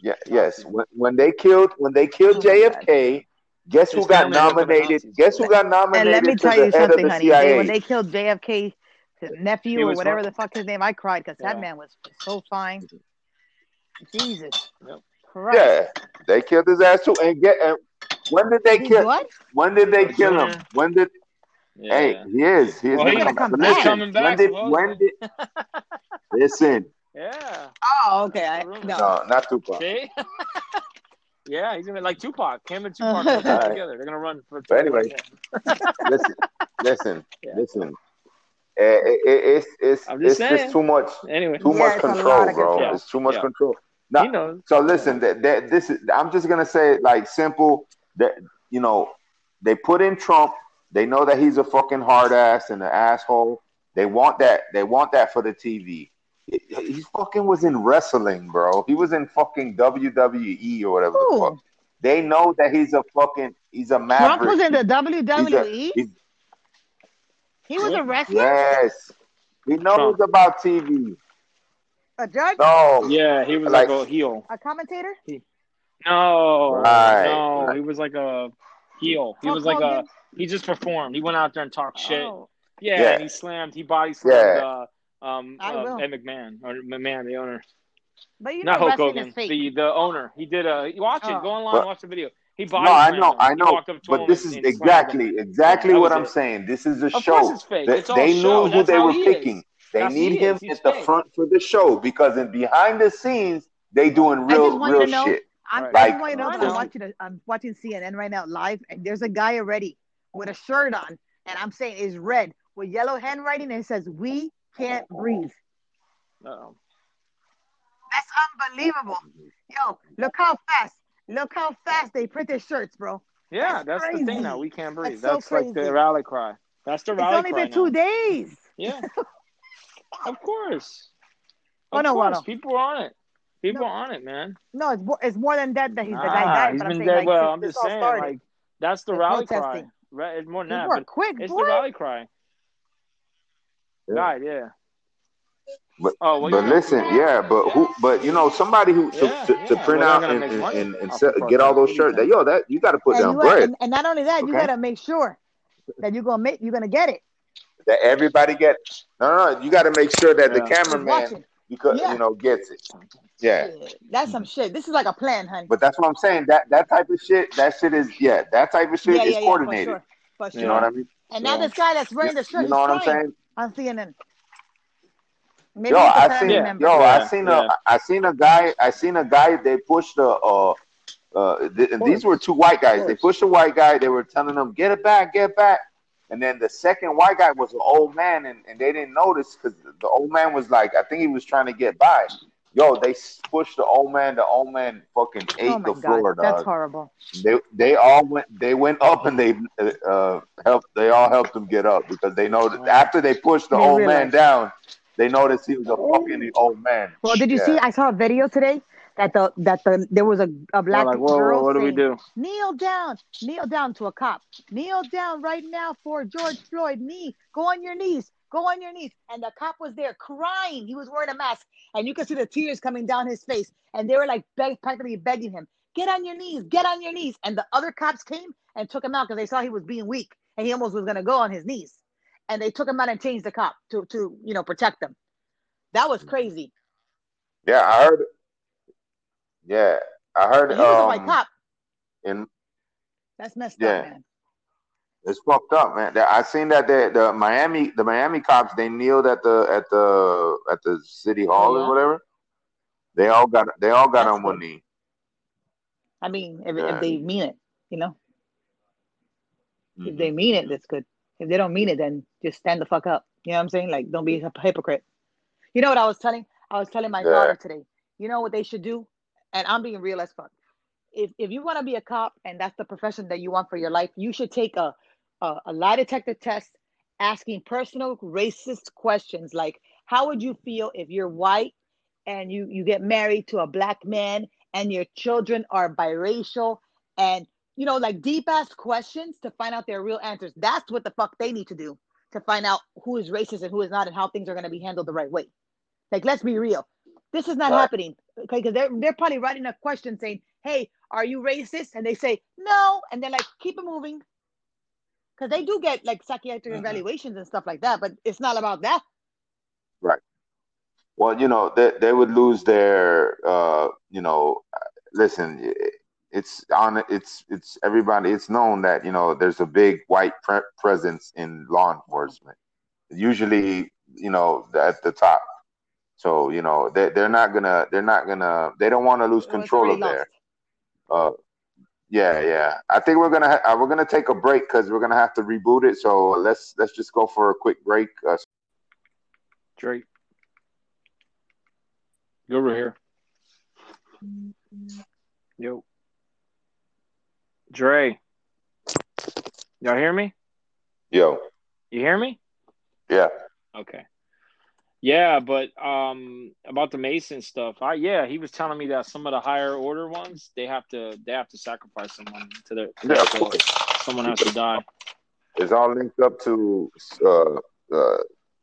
Yeah. Yes. When, when they killed when they killed Oh JFK, guess who got family worked with the nominated? Guess who got nominated? And let me to tell you head something, the honey. They, CIA? when they killed JFK, his nephew or whatever fine. the fuck his name, I cried because that man was so fine. Jesus. Christ. Yeah, they killed his ass too. And get and when did they kill? what? When did they Oh, kill him? When did? Yeah. Hey, he is. He is Well, He's he- gonna come back. listen, coming back, When did? When did? Listen, yeah. Oh, okay. I, no. no, not Tupac. See? yeah, he's gonna be like Tupac. Him and Tupac are Alright. together. They're gonna run for. But anyway. listen, listen, Yeah. listen. Eh, it, it, it's it's I'm it's saying. just too much Anyway, too Yeah, much it's a lot control, bro. control. It's too much Yeah. control. he Now, knows. so listen, that, that this is I'm just gonna say it like simple that you know they put in Trump. They know that he's a fucking hard ass and an asshole. They want that. They want that for the TV. He, he fucking was in wrestling, bro. He was in fucking WWE or whatever the fuck. They know that he's a fucking he's a Trump maverick. was in the He's WWE. a- he's- he was a wrestler. yes, he knows Trump. about TV. A judge. No, Yeah, he was Like- like, a heel. A commentator. No, Right. no, he was like a heel. He Hulk was like a. Hogan? He just performed. He went out there and talked shit. Oh. Yeah, Yeah. and he slammed. He body slammed. Yeah. Uh, um, I uh, will. Ed McMahon or McMahon, the owner. But you know, Not Hulk Hogan, the the owner. He did a. Watch it. Oh. Go online, But- watch the video. He body no, I know, him. I know. walked up to But this is and slammed him. exactly, exactly that what I'm it. saying. This is a Of show. course it's fake. They, It's all they show. knew who they were he is. picking. They That's need him at the fake. front for the show because in behind the scenes they doing I real, just want you real to know- shit. I'm, Right. Like- just want to know I I'm know. watching, a, I'm watching CNN right now live, and there's a guy already with a shirt on, and I'm saying it's red with yellow handwriting, and it says "We can't breathe." Uh-oh. That's unbelievable. Yo, look how fast, look how fast they print their shirts, bro. Yeah, That's that's, the thing crazy. now. We can't breathe. That's That's, so like the rally cry. That's the rally cry. It's only been two now. days. Yeah. of course. Oh, Of no, course. Wano. People are on it. People No. are on it, man. No, it's more, it's more than that. That he's the guy Ah, died. he's been saying, dead. like, well, I'm just saying, started, like that's the They're rally cry. Protesting. Right? It's more than He's that, more but quick, it's boy. the rally cry. Yeah. Died, yeah. But- oh, well, But yeah. listen, yeah, but who? But you know, somebody who to, Yeah, to, to yeah. print Well, out and and, and, and off sell, get all those shirts. That yo, that you got to put and, down you bread. and, and not only that, you gotta make sure that you're gonna make you're gonna get it. that everybody get. No, no, no. You got to make sure that the Yeah. He's cameraman, watching. Because Yeah. you know, gets it. Yeah. Yeah, that's some shit. This is like a plan, honey. But that's what I'm saying. That that type of shit, that shit is yeah, that type of shit yeah, is yeah, yeah, for coordinated. sure, for sure. You know what I mean? And now this guy that's wearing the shirt, You know what I'm saying? on CNN. Maybe Yo, he's a I family seen member. yo, I seen yeah. a I seen a guy I seen a guy they pushed a uh uh th- and these were two white guys. They pushed a white guy, they were telling him, Get it back, get back. And then the second white guy was an old man and, and they didn't notice because the old man was like I think he was trying to get by. Yo, they pushed the old man, the old man fucking ate oh the floor, god, that's horrible. They they all went they went up and they uh helped they all helped him get up because they know that after they pushed the They old man down, they noticed he was a fucking old man. Well, did you Yeah. see? I saw a video today that the that the there was a, a black like, whoa, girl whoa, what do we do? kneel down, kneel down to a cop, kneel down right now for George Floyd. Knee, go on your knees, go on your knees. And the cop was there crying. He was wearing a mask, and you could see the tears coming down his face. And they were like beg, practically begging him, get on your knees, get on your knees. And the other cops came and took him out because they saw he was being weak and he almost was gonna go on his knees. And they took him out and changed the cop to to you know protect them. That was hmm. crazy. Yeah, I heard. Yeah, I heard. He was a white Um, cop. and That's messed Yeah. up, man. it's fucked up, man. I seen that the, the Miami, the Miami cops, they kneeled at the at the at the city hall Oh, yeah? or whatever. They all got they all got That's on one knee. I mean, if, Yeah. if they mean it, you know, if Mhm. they mean it, that's good. If they don't mean it, then just stand the fuck up. You know what I'm saying? Like, don't be a hypocrite. You know what I was telling? I was telling my Yeah. daughter today. You know what they should do? And I'm being real as fuck. If if you want to be a cop and that's the profession that you want for your life, you should take a a, a lie detector test, asking personal racist questions like, "How would you feel if you're white and you you get married to a black man and your children are biracial? And you know like deep ass questions to find out their real answers. That's what the fuck they need to do to find out who is racist and who is not and how things are going to be handled the right way. Like let's be real this is not Right. happening okay because they're, they're probably writing a question saying hey are you racist and they say no and they're like keep it moving because they do get like psychiatric Mhm. evaluations and stuff like that but it's not about that Right. Well, you know, they they would lose their uh, you know, listen, it's on. It's it's everybody. It's known that you know there's a big white pre- presence in law enforcement. Usually, you know, at the top. So you know they they're not gonna they're not gonna they don't want to lose control of already their. Uh, yeah, yeah. I think we're gonna ha- uh, we're gonna take a break because we're gonna have to reboot it. So let's let's just go for a quick break. Uh, Drake. Go over here. Yo. Dre. Y'all hear me? yo, You hear me? yeah, Okay. Yeah, but um about the Mason stuff, I yeah, he was telling me that some of the higher order ones, they have to they have to sacrifice someone to their yeah. Of course. someone has to die. It's all linked up to uh, uh,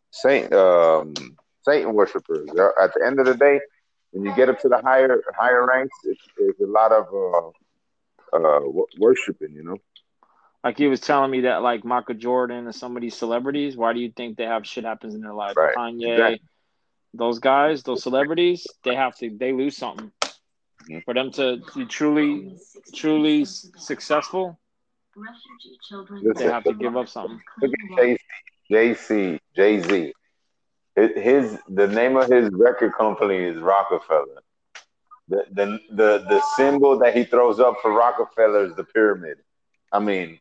Saint um, Satan worshippers. Uh, At the end of the day, when you get up to the higher higher ranks, it's, it's a lot of uh, uh, worshiping. You know, Like he was telling me that like Michael Jordan and some of these celebrities, why do you think they have shit happens in their life? Right. Kanye, Exactly. those guys, those celebrities, they have to they lose something. Mhm. For them to be truly truly successful, they have to give up something. look at Jay Z Jay Z. His the name of his record company is Roc-A-Fella. The, the the the symbol that he throws up for Roc-A-Fella is the pyramid. I mean,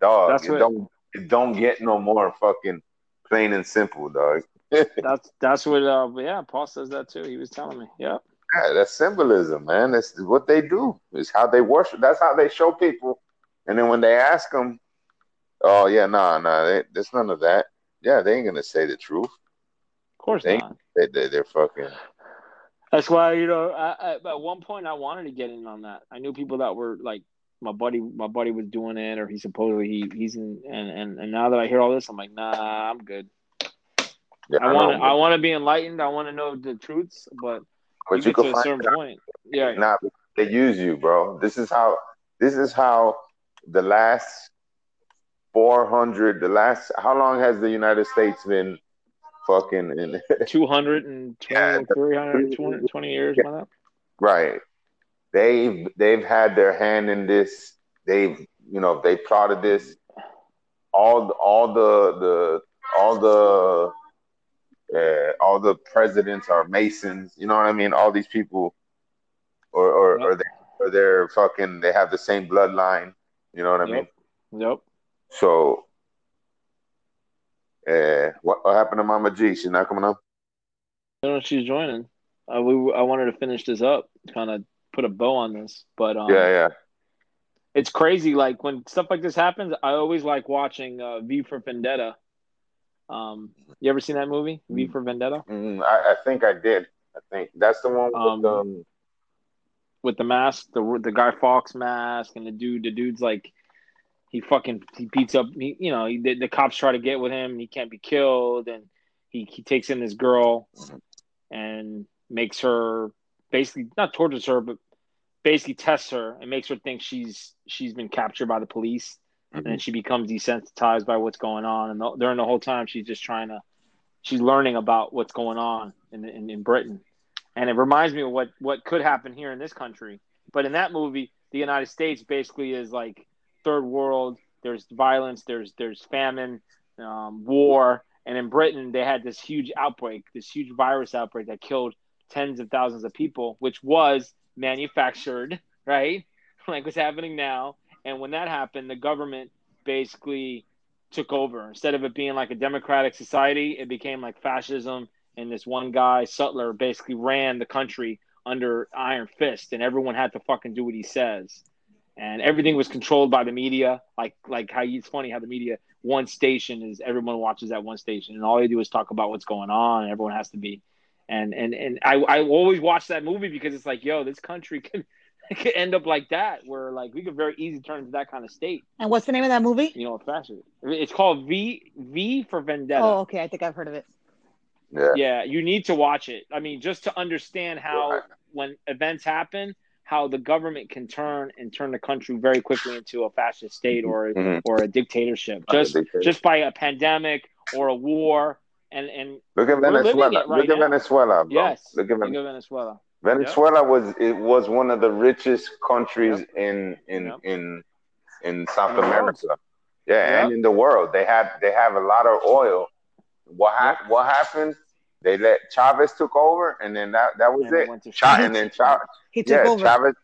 dog, That's it what- don't it don't get no more fucking plain and simple, dog. That's that's what uh yeah, Paul says that too. He was telling me. Yeah. Yeah, that's symbolism, man. That's what they do. It's how they worship. That's how they show people. And then when they ask them, oh yeah, nah, nah, they, there's none of that. Yeah, they ain't gonna say the truth. Of course They- not. They, they they're fucking. That's why you know. I, I, at one point, I wanted to get in on that. I knew people that were like my buddy. My buddy was doing it, or he supposedly he, he's in. And, and and now that I hear all this, I'm like, nah, I'm good. Yeah, I want to. I want to be enlightened. I want to know the truths, but, but you you get to can a certain point. Yeah. Nah, they use you, bro. This is how. This is how the last four hundred. The last. How long has the United States been fucking in? 220, Yeah, 300, 20, 20 years. Yeah. Right. They've they've had their hand in this. They've you know they plotted this. All all the the all the uh, all the presidents are Masons. You know what I mean? All these people, or or Yep. or, they, or they're fucking. They have the same bloodline. You know what I mean? Yep. Yep. So, uh, what what happened to Mama G? She's not coming up. I if she's joining. Uh, we I wanted to finish this up, kind of put a bow on this, but um, Yeah, yeah. it's crazy. Like when stuff like this happens, I always like watching uh, V for Vendetta. Um, you ever seen that movie, V for Vendetta, Mm, I, I think I did. I think that's the one with Um, um. with the mask, the the Guy Fawkes mask, and the dude, the dude's like, he fucking he beats up, he, you know, he, the, the cops try to get with him, and he can't be killed, and he he takes in this girl, and makes her basically not tortures her, but basically tests her and makes her think she's she's been captured by the police. and then she becomes desensitized by what's going on. And the, during the whole time, she's just trying to, she's learning about what's going on in, in in Britain, and it reminds me of what what could happen here in this country. But in that movie, the United States basically is like third world. There's violence. There's there's famine, um, war, and in Britain they had this huge outbreak, this huge virus outbreak that killed tens of thousands of people, which was manufactured, right? Like what's happening now. And when that happened, the government basically took over. Instead of it being like a democratic society, it became like fascism. And this one guy, Sutler, basically ran the country under iron fist, and everyone had to fucking do what he says. And everything was controlled by the media, like like how it's funny how the media one station is everyone watches that one station, and all they do is talk about what's going on, and everyone has to be. And and and I I always watch that movie because it's like, yo, this country could could end up like that, where like we could very easily turn into that kind of state. And what's the name of that movie? You know, fashion. It's called V V for Vendetta. Oh, okay. I think I've heard of it. Yeah. Yeah, you need to watch it. I mean, just to understand how Right. when events happen, how the government can turn and turn the country very quickly into a fascist state or Mhm. or a dictatorship, Like a just just by a pandemic or a war. And and Look at Venezuela. right Look at now. Venezuela, bro. yes, Look at think Venezuela. of Venezuela. Venezuela was it was one of the richest countries in in Yep. in in South In the world. America. Yeah, and in the world, they had they have a lot of oil. What hap- what happened? They let Chavez took over, and then that that was And it it. went to Cha- shit. and then Chavez, He took yeah, over. Chavez,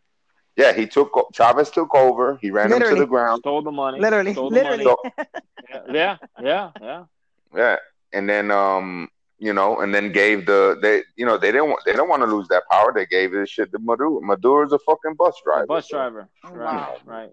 yeah, he took Chavez took over. He ran him to the ground. Stole the money. Literally, Stole the literally. money. Yeah, yeah, yeah. Yeah, and then um, you know, and then gave the they, you know, they didn't want they don't want to lose that power. They gave this shit to Maduro. Maduro's a fucking bus A driver. bus driver. Oh, Right, wow. right.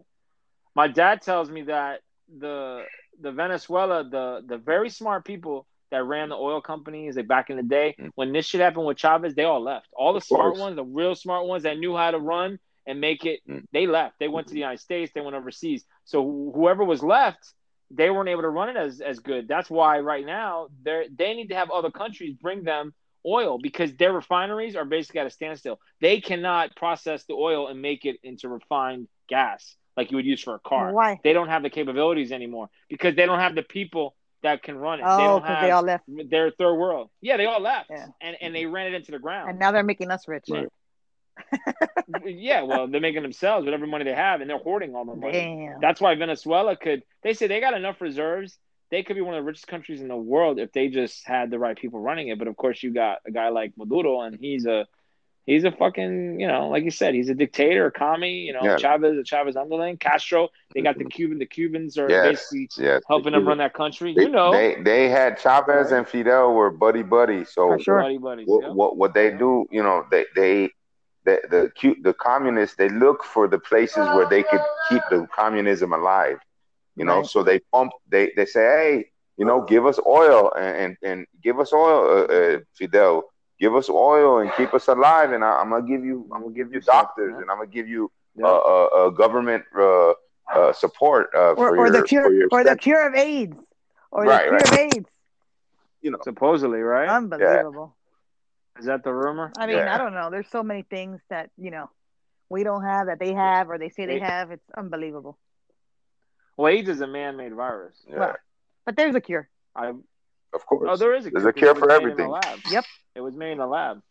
My dad tells me that the the Venezuela, the the very smart people that ran the oil companies like back in the day, Mm. when this shit happened with Chavez, they all left. All the Of smart course. ones, the real smart ones that knew how to run and make it, Mm. they left. They went to the United States, they went overseas. So wh- whoever was left, they weren't able to run it as, as good. That's why right now they they need to have other countries bring them oil because their refineries are basically at a standstill. They cannot process the oil and make it into refined gas like you would use for a car. Why? They don't have the capabilities anymore because they don't have the people that can run it. they Oh, don't because have they all left, their third world. Yeah, they all left, Yeah. and and they ran it into the ground. and now they're making us rich. Right. Yeah, well, they're making themselves whatever money they have, and they're hoarding all the money. Damn. That's why Venezuela could. They say they got enough reserves. They could be one of the richest countries in the world if they just had the right people running it. But of course, you got a guy like Maduro, and he's a he's a fucking you know, like you said, he's a dictator, a commie. You know, Yeah. Chavez, a Chavez underling, Castro. They got the mm-hmm. Cuban. The Cubans are Yes, basically yes. helping them run that country. They, you know, they they had Chavez and Fidel were buddy buddy. So For sure. buddy buddies. what, yeah. what what they do, you know, they they the the cu- the communists they look for the places where they could keep the communism alive. You know, Right. so they pump they they say, hey, you know, give us oil and and, and give us oil, uh, uh, Fidel, give us oil and keep us alive, and I, I'm gonna give you I'm gonna give you doctors and I'm gonna give you Yeah. uh, uh, uh, government uh, uh, support uh, Or, for or your the cure, for your or the cure of AIDS, or Right, the cure right. of AIDS. you know. Supposedly, right? Unbelievable. Is that the rumor? I mean, Yeah. I don't know. There's so many things that you know we don't have that they have, or they say they They- have. It's unbelievable. Well, AIDS is a man-made virus. Yeah, Well, But there's a cure. I of course. Oh, there is a There's cure. a cure 'cause it for was made in everything. lab. Yep. It was made in a lab.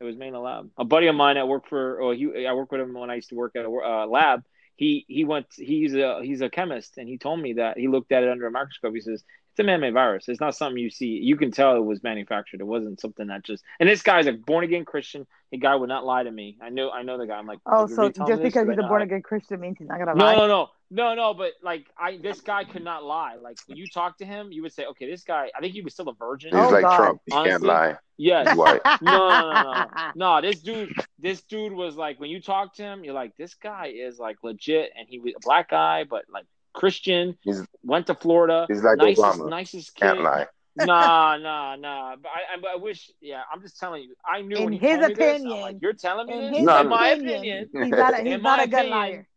It was made in a lab. A buddy of mine that worked for, oh, he, I worked with him when I used to work at a uh, lab. He he went. He's a he's a chemist, and he told me that he looked at it under a microscope. He says it's a man-made virus. It's not something you see. You can tell it was manufactured. It wasn't something that just. And this guy's a born-again Christian. The guy would not lie to me. I know. I know the guy. I'm like, Oh, so just me this?" because He's he's a born again Christian means he's not gonna no, lie. no, no, no, no. No. But like, I this guy could not lie. Like when you talk to him, you would say, okay, this guy. I think he was still a virgin. He's Oh, like God. Trump. He can't lie. Yes. He's white. No, no, no, no, no. This dude, this dude was like when you talk to him, you're like, this guy is like legit, and he was a black guy, but like Christian. He's- went to Florida. He's like nicest, Obama. nicest kid. Can't lie. Nah, nah, nah. But I, I, but I wish. Yeah, I'm just telling you. I knew In when his told me this, I'm opinion- like, you're telling me In this. his No, in my opinion, opinion. he's not a, he's not a good opinion, liar.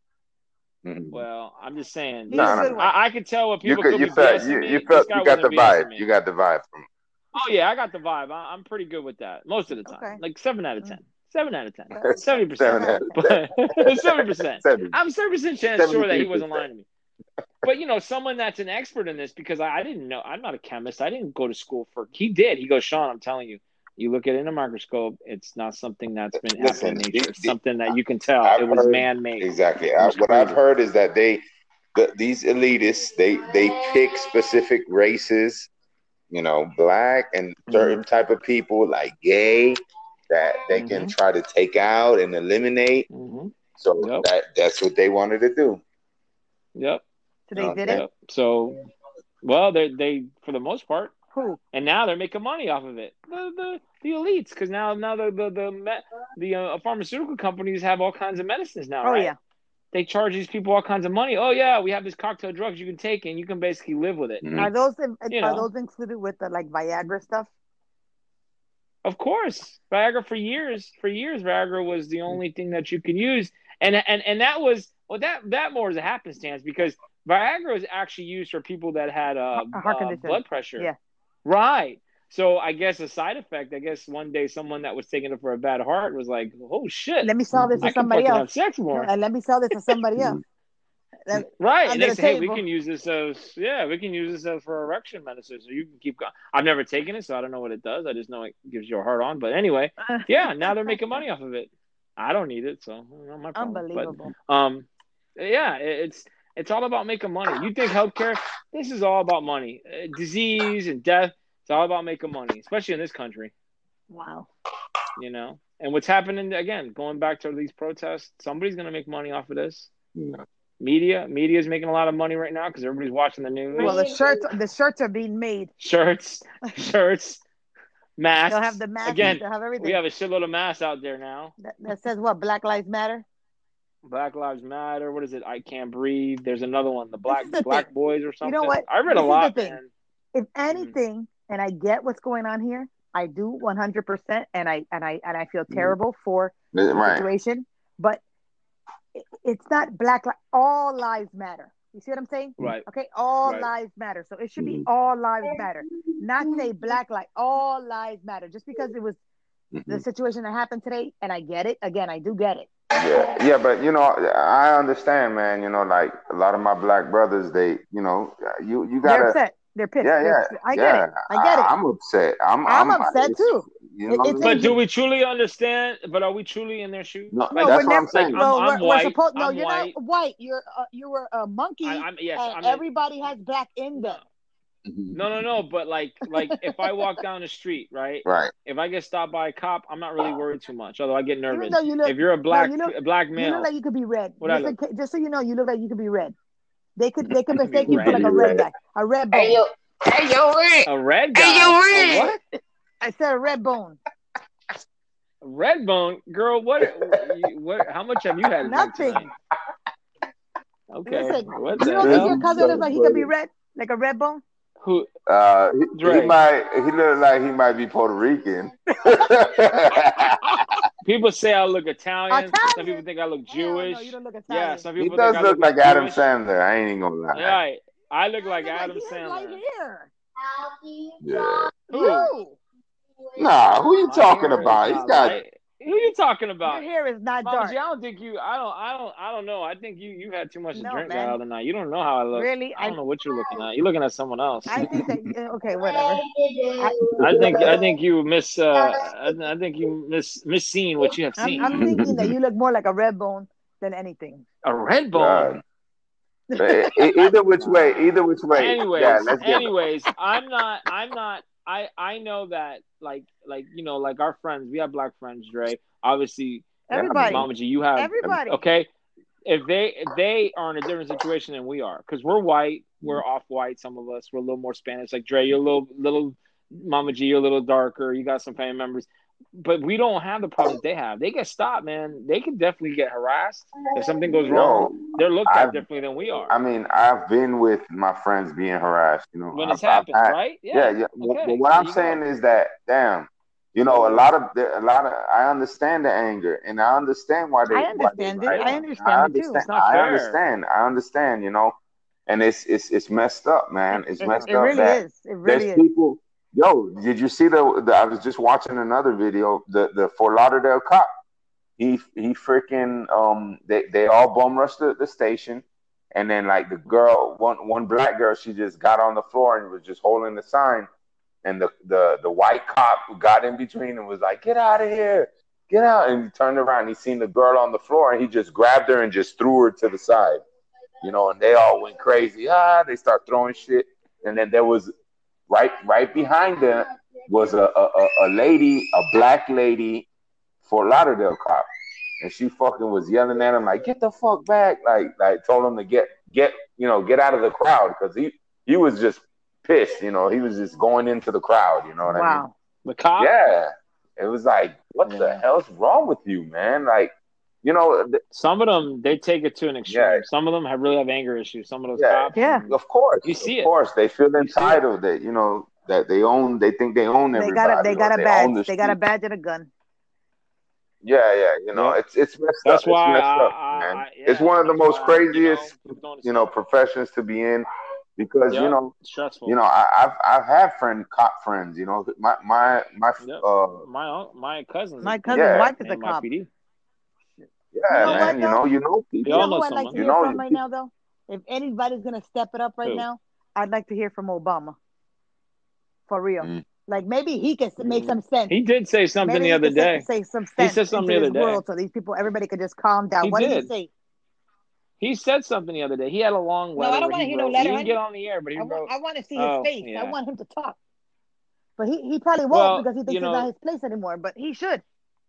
Mhm. Well, I'm just saying. He's No, a no, good no. one. I, I could tell what You people could, could you be felt, you, you felt, you got the vibe. You got the vibe from. Oh yeah, I got the vibe. I, I'm pretty good with that most of the time. Okay. Like seven out of ten. Seven out of ten. Okay. Seventy Seven percent. out of But seventy percent. Seven. I'm seventy percent chance sure that he wasn't lying to me. But you know, someone that's an expert in this because I, I didn't know. I'm not a chemist. I didn't go to school for. He did. He goes, Sean. I'm telling you. You look at it in a microscope. It's not something that's been Listen, happening in nature. the- It's something that you can tell. I've it was heard- man made. Exactly. I, what I've heard is that they, the, these elitists, they they pick specific races, you know, black and certain type of people like gay that they can try to take out and eliminate. hmm So Yep. that that's what they wanted to do. Yep. So they did it. Yep. So, well, they they for the most part Who? and now they're making money off of it. The the, the elites, because now now the the the me- the uh, pharmaceutical companies have all kinds of medicines now. Oh right? yeah. They charge these people all kinds of money. Oh yeah, we have this cocktail drugs you can take and you can basically live with it. Mhm. Are those You are know. those included with the like Viagra stuff? Of course, Viagra for years for years Viagra was the only thing that you could use, and and and that was well that that more is a happenstance because Viagra is actually used for people that had uh, A heart uh, condition. blood pressure. Yeah. Right. So I guess a side effect. I guess one day someone that was taking it for a bad heart was like, "Oh shit, Let me sell this I to somebody fucking have else. sex more." And let me sell this to somebody else. That- Right, and they the say, "Hey, we can use this as yeah, we can use this as for erection medicine." So you can keep going. I've never taken it, so I don't know what it does. I just know it gives you a hard on. But anyway, yeah, now they're making money off of it. I don't need it, so not my problem. Unbelievable. But, um, yeah, it- it's it's all about making money. You think healthcare? This is all about money. Uh, disease and death. It's all about making money, especially in this country. Wow. You know, and what's happening again? Going back to these protests, somebody's gonna make money off of this. Yeah. Media, media is making a lot of money right now because everybody's watching the news. Well, the shirts, the shirts are being made. shirts, shirts, masks. They'll have the masks. Again, they'll have everything. we have a shitload of masks out there now. that, that says what? Black Lives Matter. Black Lives Matter. What is it? I can't breathe. There's another one. The black the black thing. boys or something. You know what? I read This a lot, thing. man. If Mm. anything, and I get what's going on here, I do 100, percent and I and I and I feel terrible for the Right. situation. But it, it's not black. Li- all lives matter. You see what I'm saying? Right. Okay, all Right. lives matter. So it should be Mhm. all lives matter, not say black life. All lives matter. Just because it was the Mhm. situation that happened today, and I get it. Again, I do get it. Yeah, yeah, but you know, I understand, man. You know, like a lot of my black brothers, they, you know, you you gotta, upset. They're pissed. yeah, yeah, I get yeah. it. I get it. I'm upset. I'm, I'm I'm, upset it's- too. You It- know, it's But do we truly understand? But are we truly in their shoes? No, No, that's we're what I'm never. saying. No, I'm- we're, I'm we're white. supposed. No, I'm you're white. not white. You're uh, you were a monkey, I, I'm yes. and I'm in- everybody has black in them. Mhm. no, no, no. But like, like if I walk down the street, right? Right. If I get stopped by a cop, I'm not really worried too much. Although I get nervous. Even though you look, if you're a black you look- a black you male, look like you could be red. Just, in just so you know, you look like you could be red. They could they could I could mistake you for like a red guy, a red bone. Hey yo, hey yo, Rick. a red guy. Hey, you A red. what? I said a red bone. Red bone, girl. What? what? How much have you had? to drink Nothing. tonight? Okay. Listen, what You don't think hell? your cousin looks like he could be red, like a red bone? Who? Uh, he, he might, he look like he might be Puerto Rican. People say I look Italian. Some people think I look Hell no, Jewish. you don't look yeah, Italian. some he people does think I look like Adam Sandler. I ain't even gonna lie. Right. I look like You look Adam he has light Sandler. hair. Yeah. Who? You. Nah, who you talking about? He's not got. light. Who are you talking about? Your hair is not Mama dark. G, I don't think you. I don't. I don't. I don't know. I think you. You had too much to No, drink man. the other night. You don't know how I look. Really? I don't I know what you're looking at. You're looking at someone else. I think that okay, whatever. I think. I think you miss. Uh, I, I think you miss miss seeing what you have I'm, seen. I'm thinking that you look more like a red bone than anything. a red bone. God. Either which way, either which way. anyways, yeah, anyways, I'm not. I'm not. I I know that like like you know like our friends. We have black friends, Dre. Obviously, Everybody. Mama G, you have Everybody. Okay, if they if they are in a different situation than we are, because we're white, we're mm-hmm. off white. Some of us we're a little more Spanish. Like Dre, you're a little little Mama G, you're a little darker. You got some family members, but we don't have the problems they have. They get stopped, man. They can definitely get harassed if something goes wrong. They're looked at I've- differently than we are I mean, I've been with my friends being harassed. You know, when I've- it's I've happened, had- right? Yeah, yeah. But- Okay, But what I'm saying go. is that, damn, you know, a lot of a lot of I understand the anger, and I understand why they. I why they understand it. riot. I understand it too. It's not fair. I fair. understand. I understand. You know, and it's it's it's messed up, man. It's It, messed it up really that is. It really there's is. people. Yo, did you see the, the? I was just watching another video. The the Fort Lauderdale cop. He he freaking um. They they all bum rushed the, the station, and then like the girl, one one black girl, she just got on the floor and was just holding the sign, and the the the white cop got in between and was like, "Get out of here, get out!" And he turned around, and he seen the girl on the floor, and he just grabbed her and just threw her to the side, you know. And they all went crazy. Ah, they start throwing shit, and then there was right right behind them was a a, a- lady, a black lady, Fort Lauderdale cop, and she fucking was yelling at him like, "Get the fuck back!" Like like told him to get get you know get out of the crowd because he he was just pissed. You know, he was just going into the crowd. You know what I mean? Wow. The cop. Yeah. It was like, what the hell's wrong with you, man? Like, you know, th- Some of them they take it to an extreme. Yeah. Some of them have really have anger issues. Some of those Yeah. cops. Yeah. of course, You see it. of it. course, they feel You see it. entitled that you know that they own, they think they own everybody. They got a they got a own badge. the They got a badge and a gun. Yeah, yeah, you know, Yeah. it's it's messed That's up. why it's messed I, up, I, man. I- it's one of the most craziest, You know, you know, professions to be in because Yeah, you know, stressful. you know, I, I've I've had friend cop friends. You know, my my my Yep. uh my un- my cousin. My cousin Yeah. wife is a cop. NYPD. Yeah, know man. what, You know, you know You people. all know know who I'd like to You hear know, from you- right now, though? If anybody's gonna step it up right Who? now, I'd like to hear from Obama. For real. Mm. Like maybe he can make some sense. He did say something Maybe the other day. Say some sense. He said something into the this other day. world so these people, everybody could just calm down. He what did he say? He said something the other day. He had a long letter. No. I don't wanna he hear no wrote- letter, He didn't get on the air, but he I wrote. want, I want to see his Oh, face. I want him to talk. But he, he probably won't Well, because he thinks you it's not his place anymore. But he should.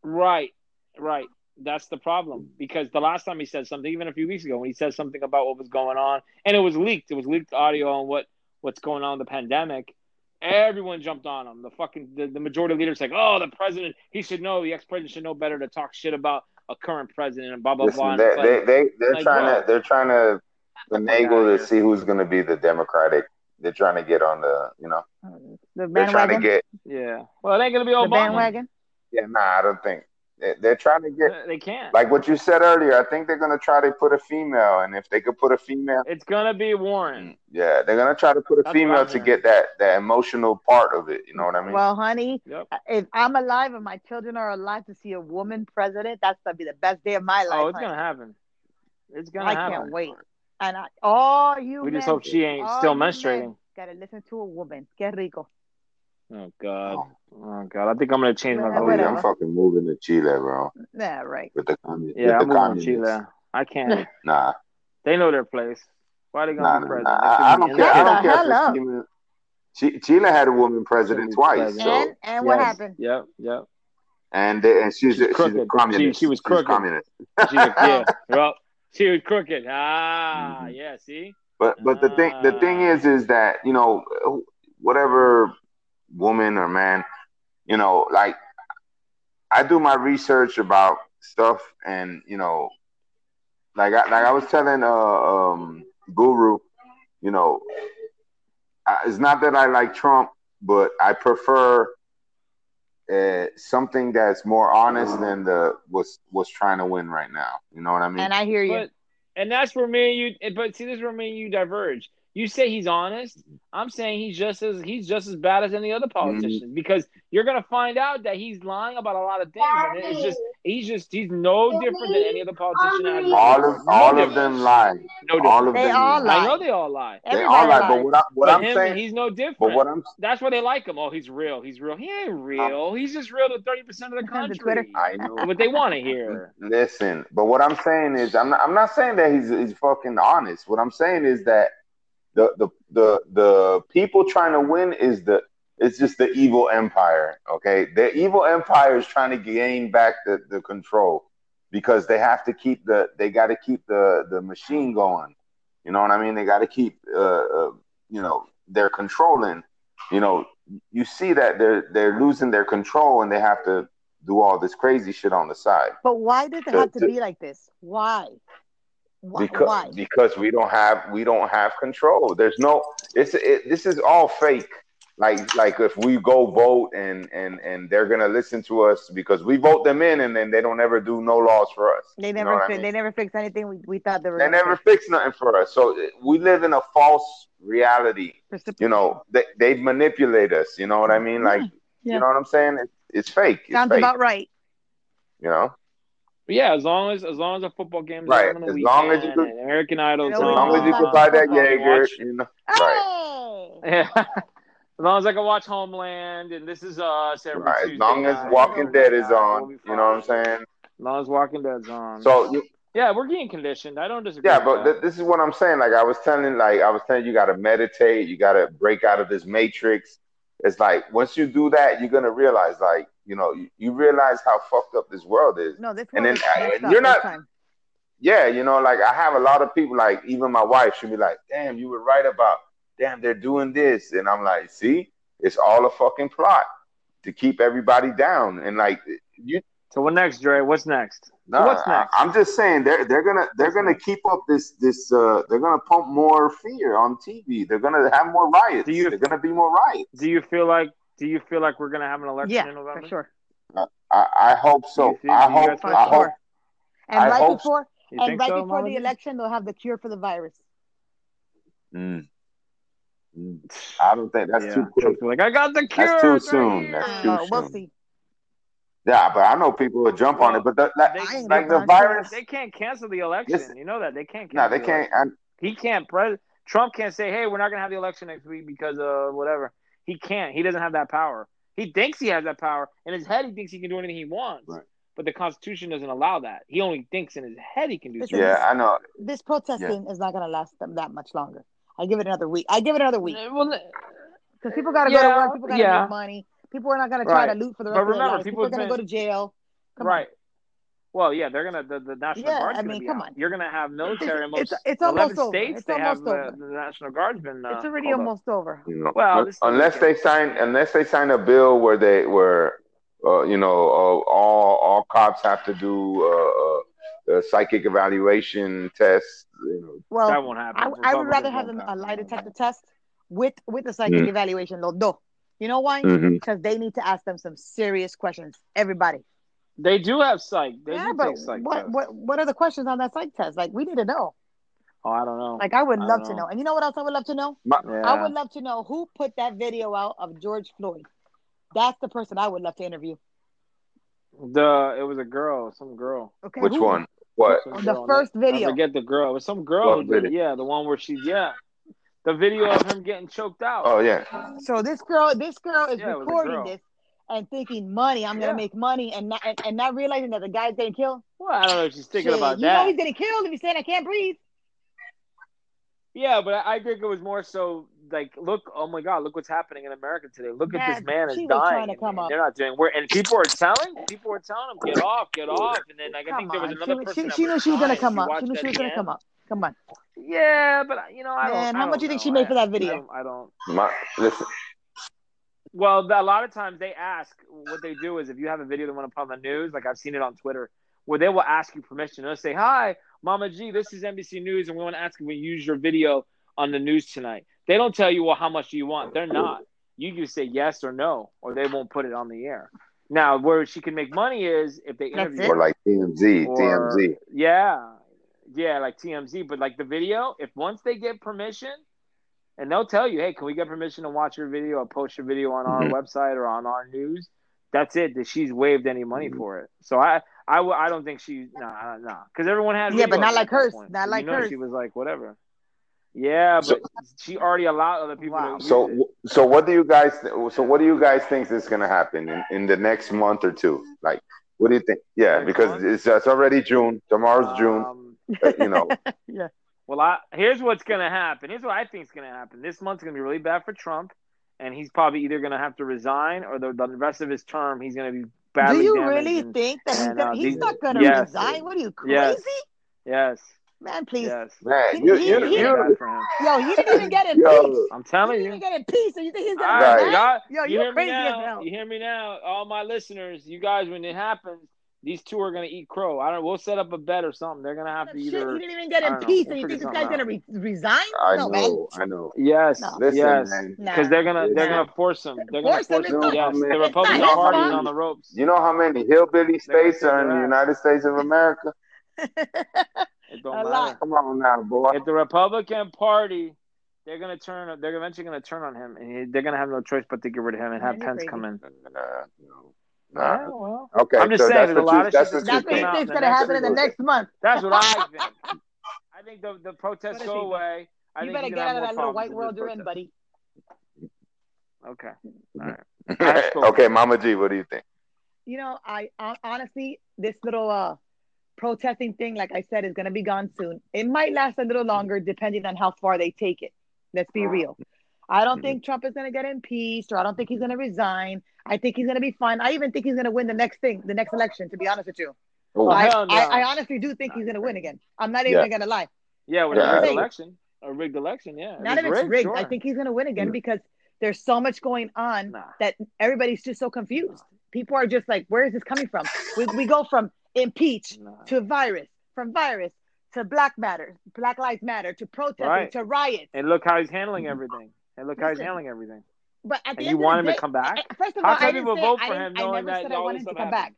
Right, right. That's the problem because the last time he said something, even a few weeks ago, when he said something about what was going on, and it was leaked. It was leaked audio on what what's going on with the pandemic. Everyone jumped on him. The fucking the, the majority leaders like, oh, the president, he should know. The ex president should know better to talk shit about a current president and blah blah blah. Listen, And they, like, they, they, they're like trying what? to they're trying to finagle to see who's going to be the Democratic. They're trying to get on the, you know, The they're trying to get. yeah. Well, it ain't gonna be The bandwagon. Yeah, nah, I don't think they- they're trying to get. They can't. Like what you said earlier, I think they're going to try to put a female, and if they could put a female, It's gonna be Warren. yeah, they're going to try to put a That's female to get that that emotional part of it. You know what I mean? Well, honey, Yep. if I'm alive and my children are alive to see a woman president, that's gonna be the best day of my oh, life. Oh, it's honey. gonna happen. It's gonna I happen. can't wait. And I, all you We just hope she ain't still menstruating. Gotta listen to a woman. Que rico. Oh God. Oh God. I think I'm gonna change my Yeah, oh, vote. yeah. I'm fucking moving to Chile, bro. Yeah, right. With the commun- Yeah, with I'm the moving to. Chile. I can't. Nah, They know their place. Why are they gonna nah, be president? nah. They I, I don't care. I don't care hell if up. it's female. Chile had a woman president twice, so And and what Yes. happened? Yep. Yep. and they, and she's She's a, she's a She- communist. she was She's crooked. communist. She's a, yeah. Well, she was crooked. Ah, Mhm. yeah. See. But but the thing the thing Ah. is is that you know whatever woman or man you know like I do my research about stuff and you know like I, like I was telling uh um Guru you know I, it's not that I like Trump but I prefer uh, something that's more honest than the what's what's trying to win right now you know what I mean And I hear you. But and that's where me and you. But see, this is where me and you diverge. You say he's honest. I'm saying he's just as he's just as bad as any other politician because you're gonna find out that he's lying about a lot of things, and it's just he's just he's no different than any other politician. I've all ever- of no all of different. them lie No different. all of They them all lie. I know they all lie. They Everybody all lie, lies. but what, I, what but I'm him, saying, he's no different. but what I'm, That's why they like him. Oh, he's real. He's real. He ain't real. He's just real to thirty percent of the The country. Twitter. I know. What they want to hear. Listen, but what I'm saying is, I'm not, I'm not saying that he's he's fucking honest. What I'm saying is that the the the the people trying to win is the it's just the evil empire. Okay, the evil empire is trying to gain back the the control because they have to keep the they got to keep the the machine going. You know what I mean? They got to keep uh, uh you know they're controlling. You know, you see that they're they're losing their control and they have to do all this crazy shit on the side But why does it The- have to the- be like this? Why? Why? because why? because we don't have we don't have control. There's no it's it, this is all fake. Like like if we go vote and and and they're gonna listen to us because we vote them in and then they don't ever do no laws for us. They You know never I mean? they never fix anything we, we thought they were They never fix. nothing for us. So uh, we live in a false reality. You know they they manipulate us. You know what I mean? Like Yeah. you know what I'm saying? It, it's fake. It's Sounds fake. about right. you know. But yeah, as long as as long as a football game is Right, on the as weekend, long as you could- and American Idol's You As long as you Uh, could buy that on, I can Jaeger, watch- you know. Right. Yeah. As long as I can watch Homeland and This Is Us every Right. As Tuesday long as night, Walking Dead is God, on, you know what I'm saying? As long as Walking Dead's on. So you- yeah, we're getting conditioned. I don't disagree. Yeah, but th- this is what I'm saying. Like I was telling, like I was telling you, got to meditate. You got to break out of this matrix. It's like once you do that, you're gonna realize, like you know, you, you realize how fucked up this world is. No, this And one then, is uh, and you're not- time. Yeah, you know, like I have a lot of people, like even my wife, she'll be like, "Damn, you were right about. Damn, they're doing this," and I'm like, "See, it's all a fucking plot to keep everybody down." And like you, so what next, Dre? What's next? No, what's next? I, am just saying they're they're gonna they're gonna keep up this this uh they're gonna pump more fear on TV. They're gonna have more riots. Do you- they're gonna be more riots. Do you feel like Do you feel like we're gonna have an election Yeah, in November? for sure. I, I hope so. See- I hope guys For I hope. And I right hope- before You and right so, before the election, they'll have the cure for the virus. Mm. Mm. I don't think that's yeah. too quick. Like, I got the cure. That's too right soon. here." That's too Uh, we'll soon. see. Yeah, but I know people will jump on it. But the, like, they- like the virus, They can't cancel the election. Listen. you know that they can't. no, Cancel they the can't. election. He can't. Pres- Trump can't say, "Hey, we're not going to have the election next week because of whatever." He can't. He doesn't have that power. He thinks he has that power in his head. He thinks he can do anything he wants. Right. But the Constitution doesn't allow that. He only thinks in his head he can do Listen, something. Yeah, I know. This protesting is not going to last them that much longer. I give it another week. I give it another week uh, Well, because people got to go to work. People got to yeah. make money. People are not going to try Right. to loot for the But rest of their remember, lives. people People are going to go to jail. Come right. Well, yeah, they're gonna the, the national Yeah, guard's I gonna mean, come out. on. You're gonna have military in It's- most it's eleven almost over. states. It's they have almost uh, over. the national guard's been. Uh. It's already called up. almost over. You know, Well, this is the unless they sign, unless they sign a bill where they where, uh, you know, uh, all all cops have to do uh, uh, a psychic evaluation test. You know, Well, that won't happen. I, I would rather have them, a lie detector test with with a psychic Mm. evaluation. Los dos. You know why? Mhm. Because they need to ask them some serious questions. Everybody. They do have psych. They yeah, do but take psych what tests. what what are the questions on that psych test? Like we need to know. Oh, I don't know. Like I would I love don't to know. know. And you know what else I would love to know? my, yeah. I would love to know who put that video out of George Floyd. That's the person I would love to interview. the it was a girl, some girl. Okay. which who? one? What? Some The first I video. forget the girl. It was some girl. Who did it. Yeah, the one where she yeah, the video of him getting choked out. Oh yeah. So this girl, this girl is Yeah, it was a recording girl. this and thinking money. I'm gonna Yeah. make money and not and, and not realizing that the guy's getting killed. Well, I don't know if she's thinking Shit, about you that. know he's getting killed if he's saying I can't breathe. Yeah, but I I think it was more so like, look, oh my God, look what's happening in America today. Look at this man is dying. to and- come and up. They're not doing. We're, and people are telling, people were telling him, get off, get off. And then like, I Come think there was another she, person. she, that she knew she was gonna come She up. She knew she was gonna come up. Come on. Yeah, but you know, I don't. Man, I how don't much do you think she made for that video? I don't. I don't My, listen. Well, a lot of times they ask. What they do is, if you have a video they want to put on the news, like I've seen it on Twitter, where they will ask you permission. They'll say, "Hi, Mama G, this is NBC News, and we want to ask if we use your video on the news tonight." They don't tell you, "Well, how much do you want?" They're not. You can say yes or no, or they won't put it on the air. Now, where she can make money is if they That's interview it. her. Or like TMZ, Or- TMZ. Yeah, yeah, like TMZ. But like the video, if once they get permission, and they'll tell you, hey, can we get permission to watch your video or post your video on our Mhm. website or on our news? That's it. That she's waived any money Mhm. for it. So I, I, I don't think she, nah, nah, because everyone had. Yeah, but not like that hers. point. Not like you know hers. She was like, whatever. Yeah, So- but she already allowed other people Wow. to. So, it. so what do you guys? So, what do you guys think is going to happen in, in the next month or two? Like, what do you think? Yeah, because it's, it's already June. Tomorrow's June. Um, uh, you know, yeah. Well, I, here's what's gonna happen. Here's what I think is gonna happen. This month's gonna be really bad for Trump, and he's probably either gonna have to resign or the, the rest of his term he's gonna be badly. Do you damaged. really and- think that he's and, gonna? uh, he's not gonna yes. resign. What are you crazy, Yes. yes, man? Please, yes. man, He- you, he- you, he- you, Bad for him. yo, he didn't even get in Yo. peace. I'm telling He telling didn't even get in peace. So you think he's gonna right, Right. y'all, Yo, you you're hear me crazy as now. hell. You hear me now, all my listeners. You guys, when it happens, these two are gonna eat crow. I don't. We'll set up a bet or something. They're gonna have to Shit, either. he didn't even get I in don't know. peace. And you think this guy's something gonna re- resign? I no, know, man. I know. Yes, No. Listen, yes. man. Nah. Because they're gonna they're Nah. gonna force him. They're gonna Force him force is him. Yes, it's the not Republican Party is on the ropes. You know how many hillbilly They're states are in the. United States of America? It don't A matter. lot. Come on now, boy. If the Republican Party, they're gonna turn. They're eventually gonna turn on him, and he, they're gonna have no choice but to get rid of him and have Pence crazy. come in. Nah, no. Yeah, well, Okay, I'm just so saying, that's there's a what lot you, of that's shit what that's That's what he come out think. thinks in gonna happen in the next month. that's what I think. I think the the protests What go away. I you better get out of that little white world you're in, buddy. Okay. All right. Cool. okay, Mama G, what do you think? You know, I honestly, this little uh protesting thing, like I said, is gonna be gone soon. It might last a little longer depending on how far they take it. Let's be real. I don't mm-hmm. think Trump is gonna get impeached, or I don't think he's gonna resign. I think he's gonna be fine. I even think he's gonna win the next thing, the next election. To be honest with you, Oh, I, no. I, I honestly do think he's gonna win again. I'm not even Yeah. gonna lie. Yeah, with Yeah, a rigged election, a rigged election. Yeah. Not if it's rigged. sure. I think he's gonna win again Yeah. because there's so much going on Nah. that everybody's just so confused. People are just like, where is this coming from? We, we go from impeach Nah. to virus, from virus to Black Matter, Black Lives Matter to protesting Right. to riots. And look how he's handling everything. And look how he's handling everything. But at the And end you of want the him to come back? I- First of How all, can I people vote for him I knowing never that said I all wanted this him to stuff come happened?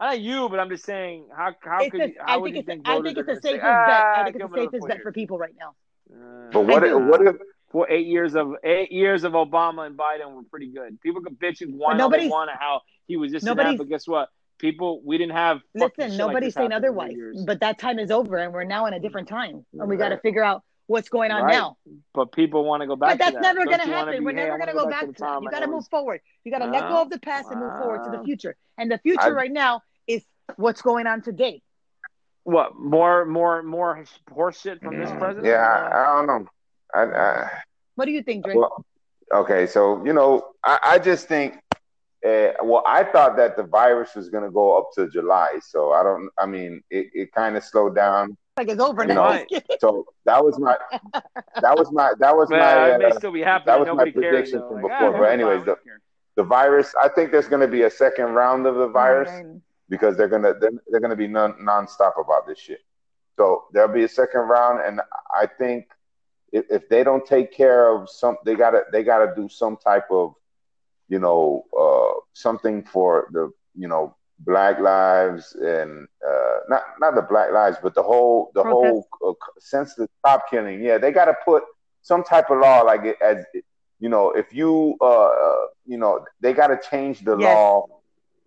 back. Not you, but I'm just saying, how how It's could just, how I would think you it's, think I voters think are it's the going to say, safest bet. I ah, think it's him the safest bet for people right now. Uh, But what? If, what if? for eight years of eight years of Obama and Biden were pretty good. People could bitch and whine all they want how he was this and that, but guess what? People, we didn't have Listen, shit like nobody's this saying happen otherwise. But that time is over, and we're now in a different time, and we got to figure out what's going on Right. now. But people want to go back. But that's to that. never going to happen. be, We're hey, never going to go back the to that. You got to move forward. You got to let go Uh, of the past and move forward to the uh, future. And the future I- right now is what's going on today. What more, more, more horse shit from this Mm, president? Yeah, I, I don't know. I, I, What do you think, Drake? well, okay, so you know, I, I just think. Uh, well, I thought that the virus was going to go up to July, so I don't. I mean, it, it kind of slowed down. Like it's over you now. know, So that was my, that was my, that was Well, my, it may uh, still be happening. that was my Nobody cares. prediction though. from Like, before, but anyways, we the virus. I think there's going to be a second round of the virus. Right. because they're gonna they're, they're gonna be non nonstop about this shit. So there'll be a second round, and I think if, if they don't take care of some, they gotta they gotta do some type of, you know, uh, something for the you know Black Lives and uh, not not the Black Lives, but the whole the whole uh, senseless cop killing. Yeah, they gotta put some type of law like it as you know if you uh, uh you know they gotta change the Yes. law.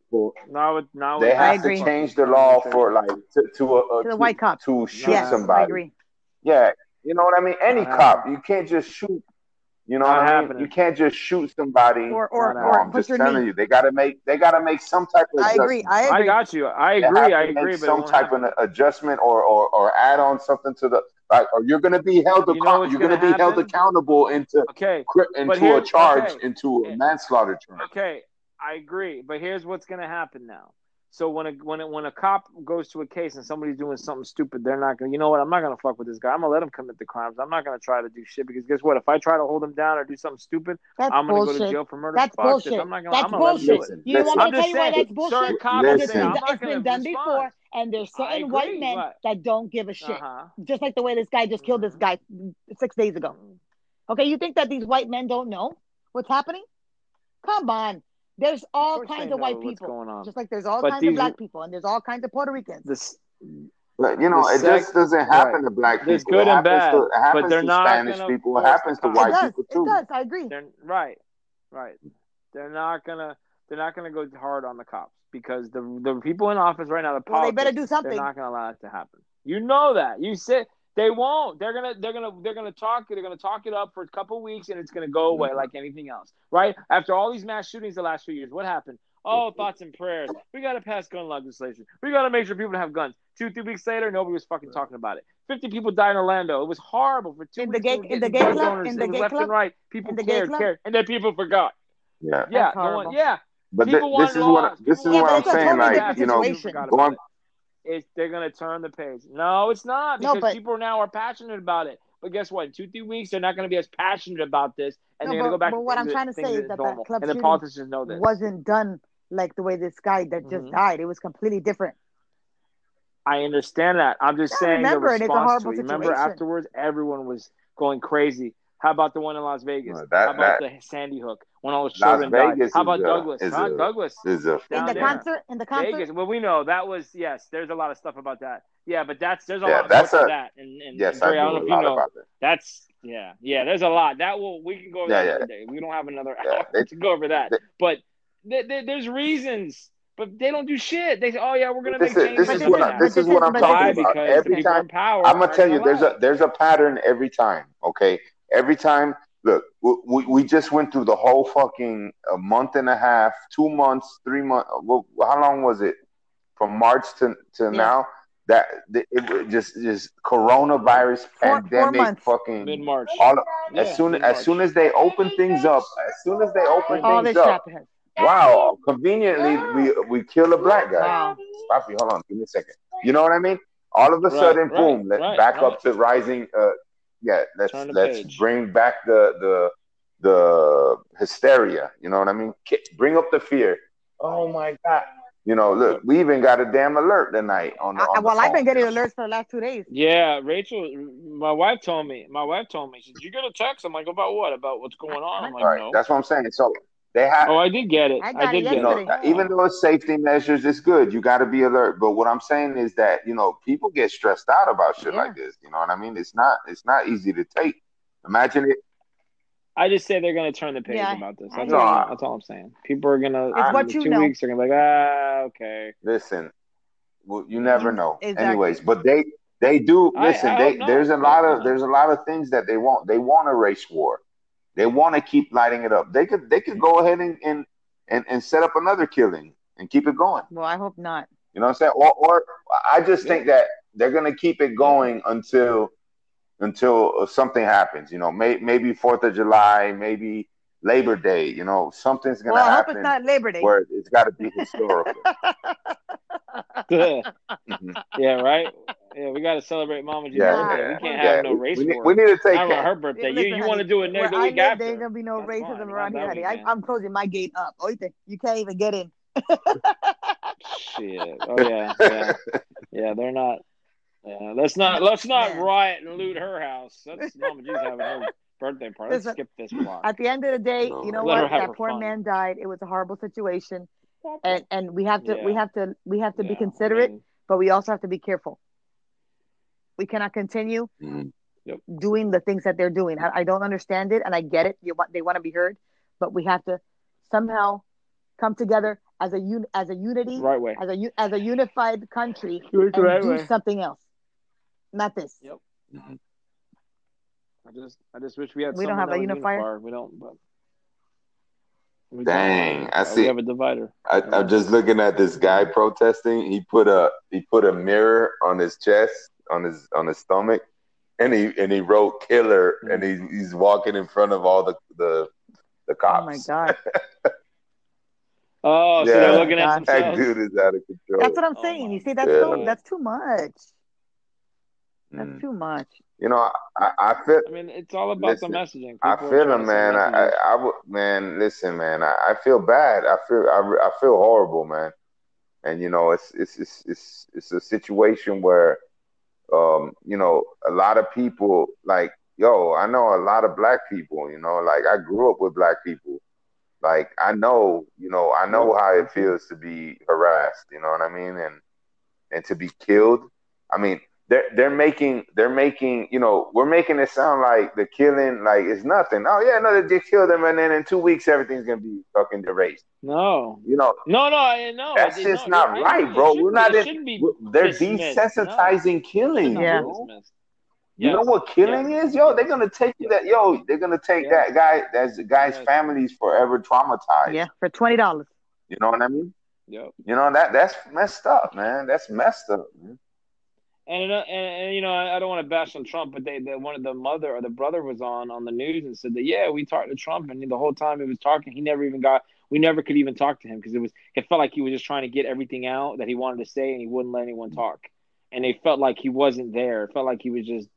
For, Now, now they with- I have agree. to change the law for like to to, uh, To the white cop. to shoot Yes, somebody. I agree. Yeah, you know what I mean. Any Not cop, you can't just shoot. You know Not what I mean? happening. You can't just shoot somebody. Or or, No, No, or I'm put just your telling knee. you, they gotta make they gotta make some type of. I agree. adjustment. I I got you. I agree. have to I make agree. But some type happen. of adjustment or, or or add on something to the like, or you're gonna be held. you account- you're gonna, gonna be held accountable into Okay. cri- into a charge okay. into a eh, manslaughter charge. Okay, I agree, but here's what's going to happen now. So when a when a, when a cop goes to a case and somebody's doing something stupid, they're not going. to You know what? I'm not going to fuck with this guy. I'm going to let him commit the crimes. I'm not going to try to do shit because guess what? If I try to hold him down or do something stupid, That's I'm going to go to jail for murder. That's Fuck this. bullshit. I'm not gonna. That's I'm going to bullshit. let him do it. bullshit. Listen, You want listen. me I'm to tell just you why saying, that's bullshit? certain cops Because Listen. it's say, been, I'm it's not going been to done respond. before, and there's I certain white agree, men but- that don't give a shit. Uh-huh. Just like the way this guy just killed this Mhm. guy six days ago. Okay, you think that these white men don't know what's happening? Come on. There's all course they kinds of white people. going on. Just like there's all But kinds of black people and there's all kinds of Puerto Ricans. This But you know, The it sec- just doesn't happen right. to black people. There's good it and bad, to, it but happens they're to not Spanish gonna people. It happens to white does. people too. It does. I agree. They're right, right. They're not gonna. They're not gonna go hard on the cops because the the people in office right now, the Well, they better do something. they're not gonna allow it to happen. You know that. You said they won't. They're gonna. They're gonna. They're gonna talk. They're gonna talk it up for a couple weeks, and it's gonna go away Mm-hmm. like anything else. Right after all these mass shootings the last few years, what happened? Oh, thoughts and prayers. We got to pass gun legislation. We got to make sure people have guns. Two, three weeks later, nobody was fucking talking about it. Fifty people died in Orlando. It was horrible for two In the weeks. gay- in the gay club? donors. In the it was gay left club? and right. People In the gay cared, club? cared, and then people forgot. Yeah, Yeah, That's the one, yeah. but People th- this is what laws. this is People Yeah, what I'm saying. totally Like you know, going about it. It's, they're gonna turn the page. No, it's not No, because but- people now are passionate about it. But guess what? In two, three weeks, they're not going to be as passionate about this, and No, they're going to go back. but to what I'm trying to say is that that club and the politicians know this. Wasn't done like the way this guy that just Mhm. died. It was completely different. I understand that. I'm just I saying the remember a response horrible to it. Remember afterwards, everyone was going crazy. How about the one in Las Vegas? Well, that- How about that- the Sandy Hook when all the Las children died? Vegas How is about a- Douglas? is Huh? a- Douglas. is a In the there. concert, in the concert, Vegas. Well, we know that was yes. There's a lot of stuff about that. Yeah, but that's there's a Yeah, lot that's more to a- that. And, and yes, and I Dre, I know don't a know if you know. that. That's yeah, yeah. There's a lot that will we can go over Yeah, that yeah. another. We don't have another Yeah, hour they- to go over that. they- but th- th- there's reasons, but they don't do shit. They say, oh yeah, we're gonna This make is changes. this is what this I, is- this is this what is- I'm talking Why? this is- about. Every time power. I'm gonna tell you, there's allow a there's a pattern every time. Okay, every time. Look, we, we, we just went through the whole fucking a month and a half, two months, three months. Well, how long was it? From March to to now. That the- it just just coronavirus Four- four pandemic months. fucking mid March. all Yeah, as soon mid-March. as soon as they open things up, as soon as they open all things this up, crap has. wow, conveniently we we kill a black guy. Wow. Papi, hold on, give me a second. You know what I mean? All of a Right, sudden, right, boom, let's right, back right. up to rising. Uh, yeah, let's let's page. bring back the the the hysteria. You know what I mean? Bring up the fear. Oh my god! You know, look, we even got a damn alert tonight on the. I, on the well, I've been getting alerts for the last two days. Yeah, Rachel, my wife told me. My wife told me. She said, "You get a text?" I'm like, "About what? About what's going on?" I'm like, Right, "No." that's what I'm saying. So they have. Oh, I did get it. I I, did it get you know, it. even though it's safety measures, it's good. You got to be alert. But what I'm saying is that you know people get stressed out about shit Yeah. like this. You know what I mean? It's not it's not easy to take. Imagine it. I just say they're gonna turn the page Yeah, about this. That's hear all. you. That's all I'm saying. People are gonna. It's what the you two know. weeks they're gonna be like, ah, okay. Listen, well, you never know. exactly. Anyways, but they They do listen. I they there's a lot of there's a lot of things that they want. They want a race war. They want to keep lighting it up. They could they could go ahead and and, and, and set up another killing and keep it going. Well, I hope not. You know what I'm saying? Or or I just think that they're gonna keep it going until until something happens. You know, may, maybe Fourth of July, maybe Labor Day. You know, something's gonna Well, I hope happen it's not Labor Day. where it's got to be historical. Mhm. yeah, right. Yeah, we got to celebrate Mama G's Yeah, birthday. yeah, we can't yeah. have no race we, need, war. we need to take Not that. her birthday. Listen, you you want to do it next the week after? There ain't gonna be no That's racism fine. around here, honey. I, I'm closing my gate up. Oite, you think you can't even get in. Shit. Oh yeah, yeah, yeah. They're not. Yeah, let's not let's not Man. riot and loot her house. That's Mama G's having her birthday party. Let's Listen, skip this block. At the end of the day, No, you know Let what? That poor fun. man died. It was a horrible situation, and and we have to we have to we have to be Yeah, I considerate, mean, but we also have to be careful. We cannot continue Mhm. doing the things that they're doing. I, I don't understand it, and I get it. You want they want to be heard, but we have to somehow come together as a un, as a unity, right way. as a u- as a unified country, Do it the and right do way. something else, not this. Yep. Mhm. I just I just wish we had. We don't have a that unifier? unifier. We don't. But we Dang, don't. I see. We have a divider. I, I'm just looking at this guy protesting. He put a he put a mirror on his chest, on his on his stomach, and he and he wrote "killer," hmm. and he, he's walking in front of all the the the cops. Oh my god, Oh, so Yeah. they're looking at That That dude is out of control. that's what I'm Oh saying. my You see, that's Yeah. so that's too much. That's Mm. too much. You know, I, I feel I mean, it's all about Listen, the messaging. I People are feel trying him, man. I, I. I would, man. Listen, man. I, I feel bad. I feel, I, I feel horrible, man. And you know, it's, it's, it's, it's, it's a situation where, um, you know, a lot of people, like, yo, I know a lot of black people. You know, like I grew up with black people. Like I know, you know, I know how it feels to be harassed. You know what I mean? And and to be killed. I mean, they're they're making they're making you know we're making it sound like the killing like it's nothing. Oh yeah, no, they just killed them, and then in two weeks everything's gonna be fucking erased. No, You know, no, no, I no. that's it- just no, not you're- right, bro. Should We're not in. be we're- They're dismissed. desensitizing killing, Yeah. bro. dismissed. You know what killing is, yo? They're gonna take Yes. that, yo. They're gonna take Yes. that guy. That's the guy's Yes. family's forever traumatized. Yeah, for twenty dollars. You know what I mean? Yep. You know that that's messed up, man. That's messed up. Man. And, uh, and and you know I, I don't want to bash on Trump, but they, they one of the mother or the brother was on on the news and said that yeah we talked to Trump and the whole time he was talking he never even got we never could even talk to him because it was it felt like he was just trying to get everything out that he wanted to say and he wouldn't let anyone talk and they felt like he wasn't there. It felt like he was just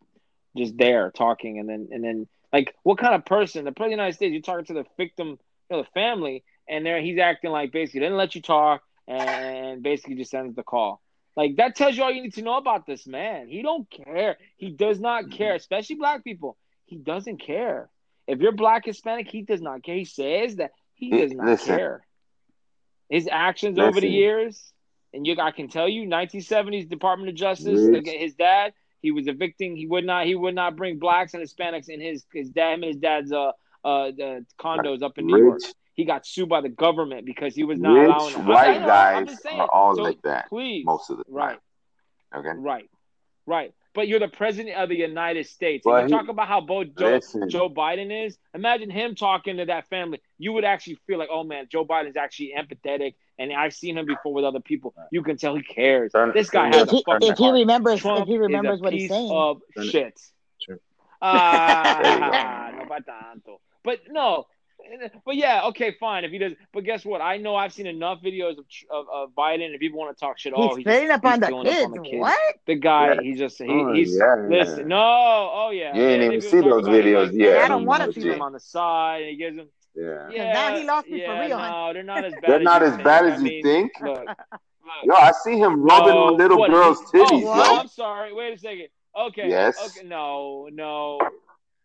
just there talking and then and then like what kind of person the president of the United States you're talking to the victim you know the family and there he's acting like basically didn't let you talk and basically just sends the call. Like that tells you all you need to know about this man. He don't care. He does not care, especially black people. He doesn't care. If you're black Hispanic, he does not care. He says that he does not Listen. care. His actions over the years, and you I can tell you, 1970s Department of Justice, Rich. like, his dad, he was evicting. He would not. He would not bring blacks and Hispanics in his his dad him and his dad's uh uh the condos up in New York. Rich, He got sued by the government because he was not rich allowing. I'm white saying, I'm guys just are all So, like that Please, most of the time. right, Okay. right, right. But you're the president of the United States. Well, and you he- talk about how both Joe, Listen. Joe Biden is. Imagine him talking to that family. You would actually feel like, oh man, Joe Biden's actually empathetic, and I've seen him before with other people. You can tell he cares. Turn- this guy has If a he, fucking if he heart. remembers, Trump if he remembers what he's saying, of Turn shit. Sure. Ah, no pa tanto. But no, but yeah, okay, fine. If he does, but guess what? I know I've seen enough videos of of, of Biden. If people want to talk shit, oh, he's he's spitting just, up on he's the up kids. on the kids. What? The guy, Yeah. he just he, Oh, he's yeah, listen. yeah. No, oh yeah, You ain't yeah, even niggas see those about it videos like, yet. I don't wanna see them them. on the side, and he gives him. Yeah. Yeah, now he lost me for yeah, real, huh? No, they're not as bad. They're as not as bad as you think. Look, look. Yo, I see him rubbing No, on little what, girls' oh, titties, Oh, yo. I'm sorry. Wait a second. Okay. Yes. Okay. No, no.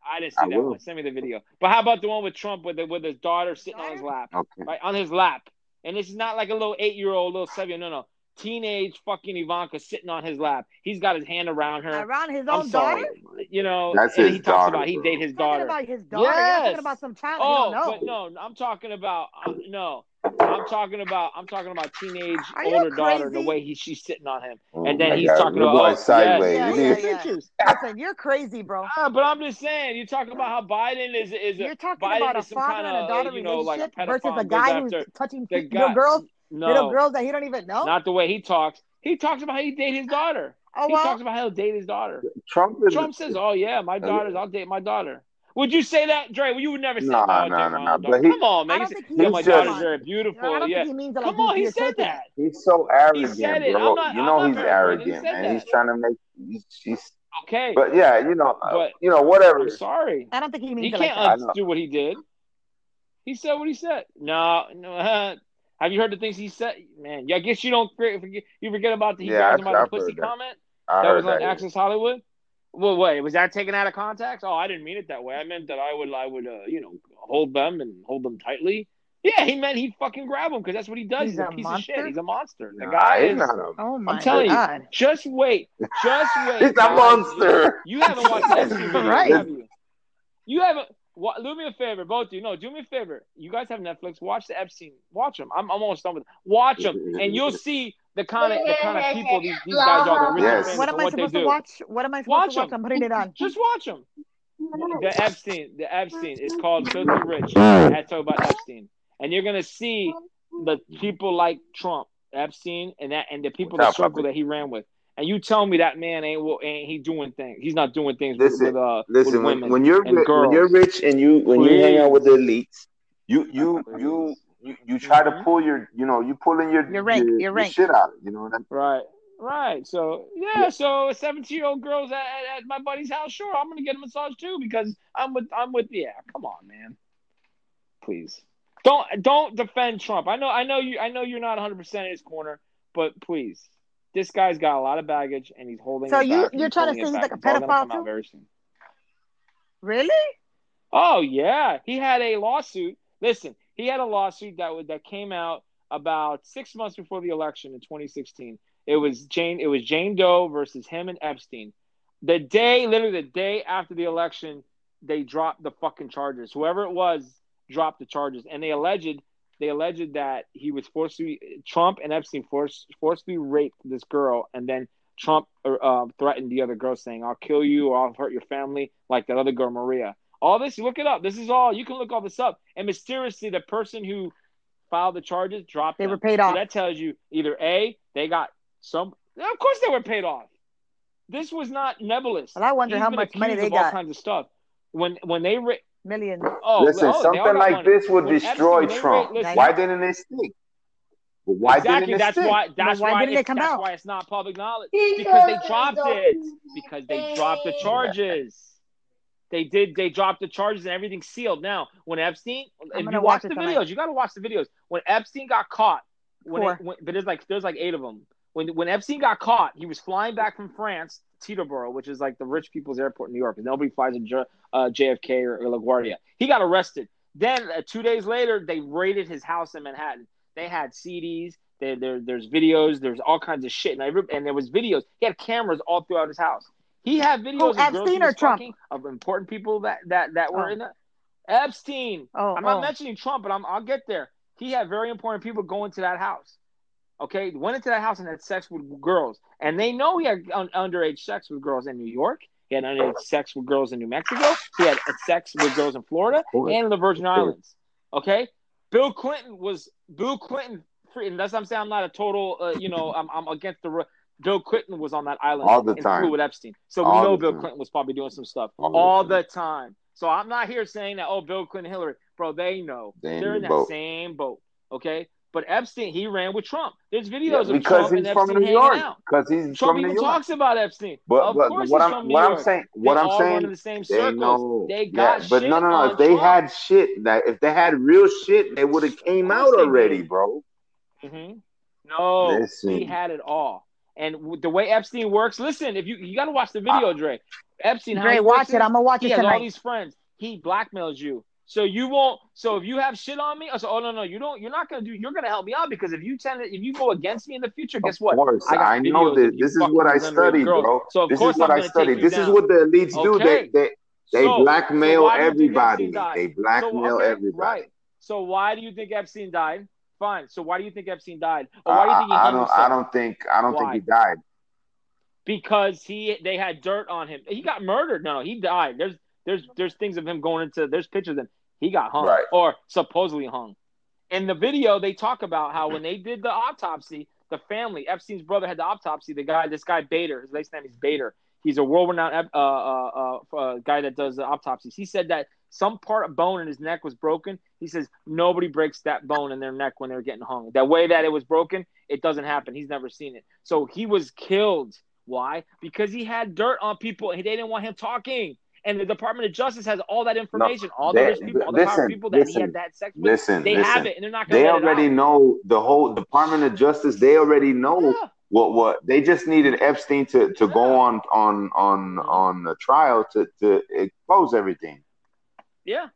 I didn't see I that will. one. Send me the video. But how about the one with Trump with the, with his daughter sitting on his lap, Okay. right on his lap, and this is not like a little eight year old, little seven. No, no. Teenage fucking Ivanka sitting on his lap. He's got his hand around her. Around his I'm own sorry. daughter? You know, That's and his he talks daughter, about he bro. date his Talking daughter. about his daughter. You're Yes. talking about some child Oh, you but no, I'm talking about uh, no. I'm talking about I'm talking about teenage Are older daughter the way he she's sitting on him. Oh and then he's God, talking we're about going oh, sideways. Yeah, Yes, yeah, look at the yeah. Listen, you're crazy, bro. Ah, but I'm just saying, you're talking about how Biden is is a, You're talking Biden about a some father kind and a of daughter you know like a relationship versus pedophile a guy who's touching the little guy. girls, little girls that he don't even know. not the way he talks. He talks about how he date his daughter. oh He well, talks about how he'll date his daughter. Trump is Trump says, "Oh yeah, my daughters, I'll date my daughter." Would you say that, Dre? Well, you would never say, Nah, "No, I'll nah, nah, nah, but he- Come on, man. don't He said, he "Yeah, he's my just- daughters that. are beautiful." don't Yeah, he like come on, he, he said that. he's so He arrogant, said it. bro. I'm not. you I'm know he's very afraid. He arrogant, said man. He's trying to make. He's, he's Okay, but yeah, you know, uh, but you know, whatever. I'm sorry. I don't think he He means it like can't that. I undo what he did. He said what he said. No, no. Have you heard the things he said? Man, yeah, I guess you don't forget. You forget about the he Yeah, grabs I've- him the pussy that. comment I that was on that. Access Hollywood. Well, wait, was that taken out of context? Oh, I didn't mean it that way. I meant that I would, I would, uh, you know, hold them and hold them tightly. Yeah, he meant he'd fucking grab them because that's what he does. He's He's, a, a piece of shit. monster? He's a monster. The Nah, guy is. not a. Oh my I'm telling you. Just wait. Just wait. He's a monster. You haven't watched that Epstein video, Right. have you? You haven't. Wa- do me a favor, both of you. No, do me a favor. You guys have Netflix. Watch the Epstein. Watch them. I'm, I'm almost done with. Them. Watch them, and you'll see the kind of the kind of people these, these guys are. The rich Yes. What am I what supposed to watch? What am I supposed Watch to watch? 'em. I'm putting it on. Just watch them. The Epstein. The Epstein It's called Filthy Rich. I had to talk about Epstein, and you're gonna see the people like Trump, Epstein, and that, and the people What's the circle puppy? that he ran with. And you tell me that man ain't wo- ain't he doing things? He's not doing things Listen, with uh Listen, with when, women. when you're and ri- when you're rich and you when you hang out with the elites, you you you you, you try to Mhm. pull your you know you pulling your Your rank, your, your rank. shit out. You know what I mean? Right. Right. So yeah, so seventeen year old girls at, at, at my buddy's house, sure, I'm gonna get a massage too because I'm with I'm with yeah, come on, man. Please. Don't don't defend Trump. I know I know you I know you're not 100 percent in his corner, but please. This guy's got a lot of baggage and he's holding So it you- back you're he's trying to holding say he's like a It's all gonna pedophile too? very soon. Really? Oh yeah, he had a lawsuit. Listen, he had a lawsuit that was, that came out about six months before the election in 2016. It was Jane. It was Jane Doe versus him and Epstein. The day, literally the day after the election, they dropped the fucking charges. Whoever it was dropped the charges, and they alleged they alleged that he was forced forcibly Trump and Epstein forced forcibly raped this girl, and then Trump uh, threatened the other girl, saying, "I'll kill you or I'll hurt your family," like that other girl Maria. All this, look it up. This is all you can look all this up. And mysteriously, the person who filed the charges dropped. They them. were paid So off. that tells you either a they got some. Of course, they were paid off. This was not nebulous. And I wonder He's how much money they of all got. kinds of stuff. When when they ra- Millions. oh Listen, oh, something like money. this would When destroy Epstein, Trump. ra- listen, Why didn't it stick? Why exactly. didn't That's stick? why. That's why why. didn't it it's- come that's out? why it's not public knowledge because they dropped it. Because they dropped the charges. They did. They dropped the charges and everything's sealed now. When Epstein, I'm if you watch watch the tonight. videos, you got to watch the videos. When Epstein got caught, when, it, when but there's like there's like eight of them. When when Epstein got caught, he was flying back from France, Teterboro, which is like the rich people's airport in New York. 'cause Nobody flies in J- uh, JFK or, or LaGuardia. He got arrested. Then uh, two days later, they raided his house in Manhattan. They had CDs. There, there, there's videos. There's all kinds of shit, and, every, and there was videos. He had cameras all throughout his house. He had videos Who, of girls he Epstein or was Trump? fucking, of important people that that that were Oh. in the Epstein. Oh, I'm not oh. mentioning Trump, but I'm, I'll get there. He had very important people go into that house. Okay, went into that house and had sex with girls, and they know he had un- underage sex with girls in New York. He had underage sex with girls in New Mexico. He had sex with girls in Florida and the Virgin Islands. Okay, Bill Clinton was Bill Clinton. And that's what I'm saying. I'm not a total. Uh, you know, I'm, I'm against the. Bill Clinton was on that island All the time. with Epstein. So All we know Bill time. Clinton was probably doing some stuff All the time. the time. So I'm not here saying that. Oh, Bill Clinton, Hillary, bro. They know They in they're the in that boat. same boat. Okay, but Epstein, he ran with Trump. There's Yeah, videos of because Trump he's and from Epstein New York. out. Because he's Trump from New York. talks about Epstein. But of but course, what he's I'm from New what I'm saying They what I'm all saying in the same they circles. know They yeah, got but shit no no no if they Trump. had shit that if they had real shit they would have came out already, bro. hmm No, he had it all. And the way Epstein works, listen, if you you got to watch the video, uh, Dre. Epstein, how Dre, he watch it. I'm gonna watch he it has all these friends. He blackmails you, so you won't. So if you have shit on me, oh, I say, oh no no, you don't. You're not gonna do. You're gonna help me out because if you tend to, if you go against me in the future, guess Of what? course, I I know videos that this is what I these studied, girls. bro. So of This course is what I'm I studied. you This is what the elites do. They they they So- so blackmail why do you think everybody. Epstein died? They So blackmail okay, everybody. right. So why do you think Epstein died? Fine. So why do you think Epstein died? Or why do you think he I hung don't. himself? I don't think. I don't Why? think he died. because he they had dirt on him. He got murdered. No, no, he died. There's there's there's things of him going into there's pictures of him. He got hung Right. or supposedly hung. In the video, they talk about how when they did the autopsy, the family, Epstein's brother had the autopsy. The guy, this guy Bader, his last name is Bader. He's a world-renowned uh, uh, uh, uh, guy that does the autopsies. He said that some part of bone in his neck was broken. He says nobody breaks that bone in their neck when they're getting hung. That way that it was broken, it doesn't happen. He's never seen it. So he was killed. Why? Because he had dirt on people and they didn't want him talking. And the Department of Justice has all that information, all the rich people, all the listen, people that he had that sex with. Listen, they listen. have it, and they're not going They to already know the whole Department of Justice. They already know Yeah. what what they just needed Epstein to to go on on on on the trial to to expose everything. Yeah.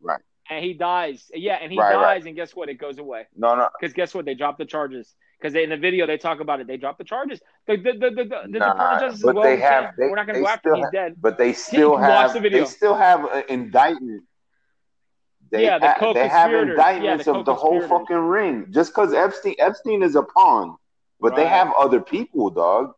Right. And he dies. Yeah, and he Right, dies, right. and guess what? It goes away. No, no, Because guess what? They dropped the charges. Because in the video they talk about it. They dropped the charges. The, the, the, the, the, Nah, Department of Justice but well, they oh, we have- they- we're not going to go after him. He's have- dead. but they still watch have the they still have an indictment. They, Yeah, the ha- they have indictments Yeah, the of the whole fucking ring. Just because Epstein Epstein is a pawn, but they have other people, dog.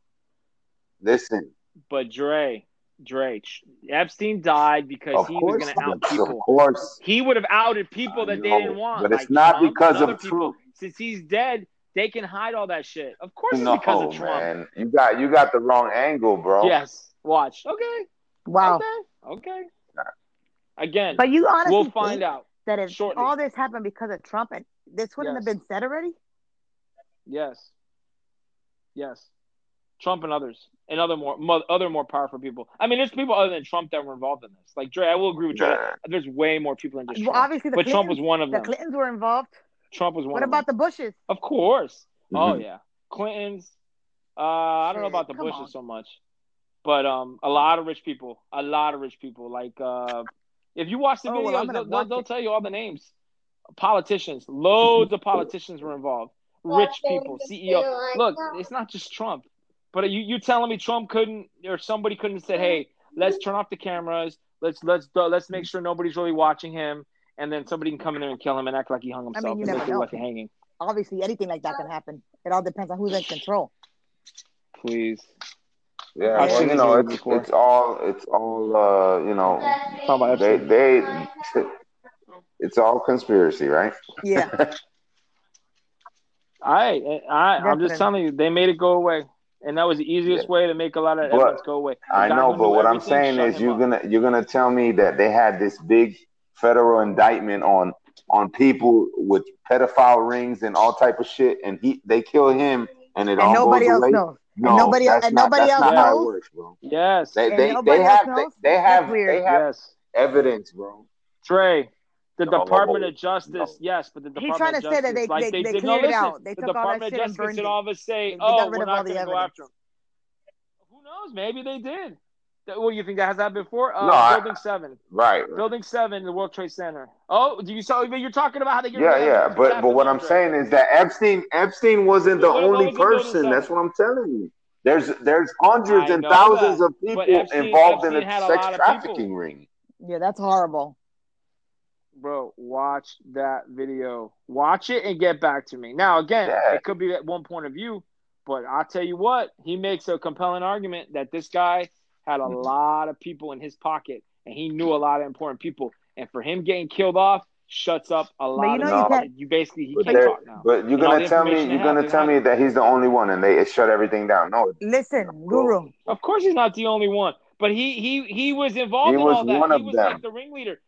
Listen, But Dre, Dre, Epstein died because of he was going to out people. of people. course. He would have outed people that they didn't want. but it's like not Trump because of people. truth. Since he's dead, they can hide all that shit. Of course, it's No, because of Trump. man, you got you got the wrong angle, bro. Yes. Watch. Okay. Wow. Okay. Okay. Again, But you honestly we'll think find out. that if shortly. all this happened because of Trump and this wouldn't have been said already? Yes. Yes. Trump and others and other more, mo- other more powerful people. I mean, there's people other than Trump that were involved in this. Like Dre, I will agree with Dre. Nah. There's way more people than just Well, obviously the but Trump was one of the them. Clintons were involved. Trump was one What of about them. the Bushes? Of course. Oh Mhm. yeah. Clintons. Uh, I don't know about the come Bushes on. so much, but um, a lot of rich people. A lot of rich people. Like uh, if you watch the Oh, videos, I'm they'll, they'll, watch they'll tell you all the names. Politicians. Loads of politicians were involved. Rich people. CEO. Look, it's not just Trump. But you you telling me Trump couldn't or somebody couldn't have said, "Hey, let's turn off the cameras. Let's let's let's make sure nobody's really watching him." And then somebody can come in there and kill him and act like he hung himself you and never make it know. like hanging. Obviously, anything like that can happen. It all depends on who's in control. Please. Yeah, I've well, you know, it's before. it's all it's all uh, you know, they they it's all conspiracy, right? Yeah. I, I, I'm just telling you, they made it go away, and that was the easiest Yeah. way to make a lot of But- evidence go away. The I know, but what I'm saying is you're up. gonna you're gonna tell me that they had this big federal indictment on on people with pedophile rings and all type of shit, and he they kill him, and it and all nobody goes else away. knows. No, nobody else- and not, nobody else not how it knows. works, bro. Yes, They And they, nobody they else have they, knows? they That's have they have yes. evidence, bro. Trey, the No, Department of Justice, no. yes, but the He's Department trying of to say Justice, that they- like they- they, they did. cleared no, it listen, out. They the took all that Department of shit and Justice burned it. all of us say, They- they "Oh, got we're not the going to go after him." Who knows? Maybe they did. That- What do you think that has happened before? Uh, No, I- Building Seven, Right. Building Seven, the World Trade Center. Oh, do you saw? You're talking about how they get Yeah, yeah, but but what I'm saying is that Epstein Epstein wasn't the What- what only was in Building person. That's what I'm telling you. There's there's hundreds I and thousands that, of people Epstein- involved in Epstein had a a sex lot of trafficking people. ring. Yeah, that's horrible. Bro, watch that video. Watch it and get back to me. Now, again, Yeah. it could be at one point of view, but I'll tell you what, he makes a compelling argument that this guy had a Mhm. lot of people in his pocket and he knew a lot of important people. And for him getting killed off shuts up a lot you of know you people. can't- You basically he But, can't talk now. but you're gonna tell me you're gonna tell me that he's the only one and they shut everything down. No, Listen, Guru. Of course he's not the only one, but he he he was involved He in was all that. one he of was them. like the ringleader,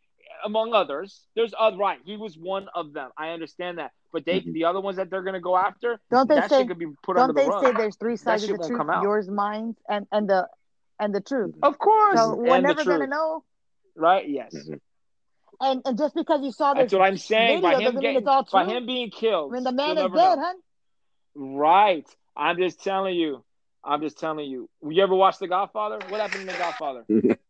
among others. There's other right. He was one of them. I understand that, but they Mhm. the other ones that they're gonna go after, Don't they that say? shit could be put under Don't the they rug. say there's three sides shit of the won't truth? come out. Yours, mine, and and the and the truth. Of course, So we're and never gonna know. right? Yes, Mhm. And and just because you saw this that's what I'm saying. By him getting, it's all by him being killed, when the man is dead, know. huh? Right. I'm just telling you. I'm just telling you. You ever watch The Godfather? What happened in The Godfather?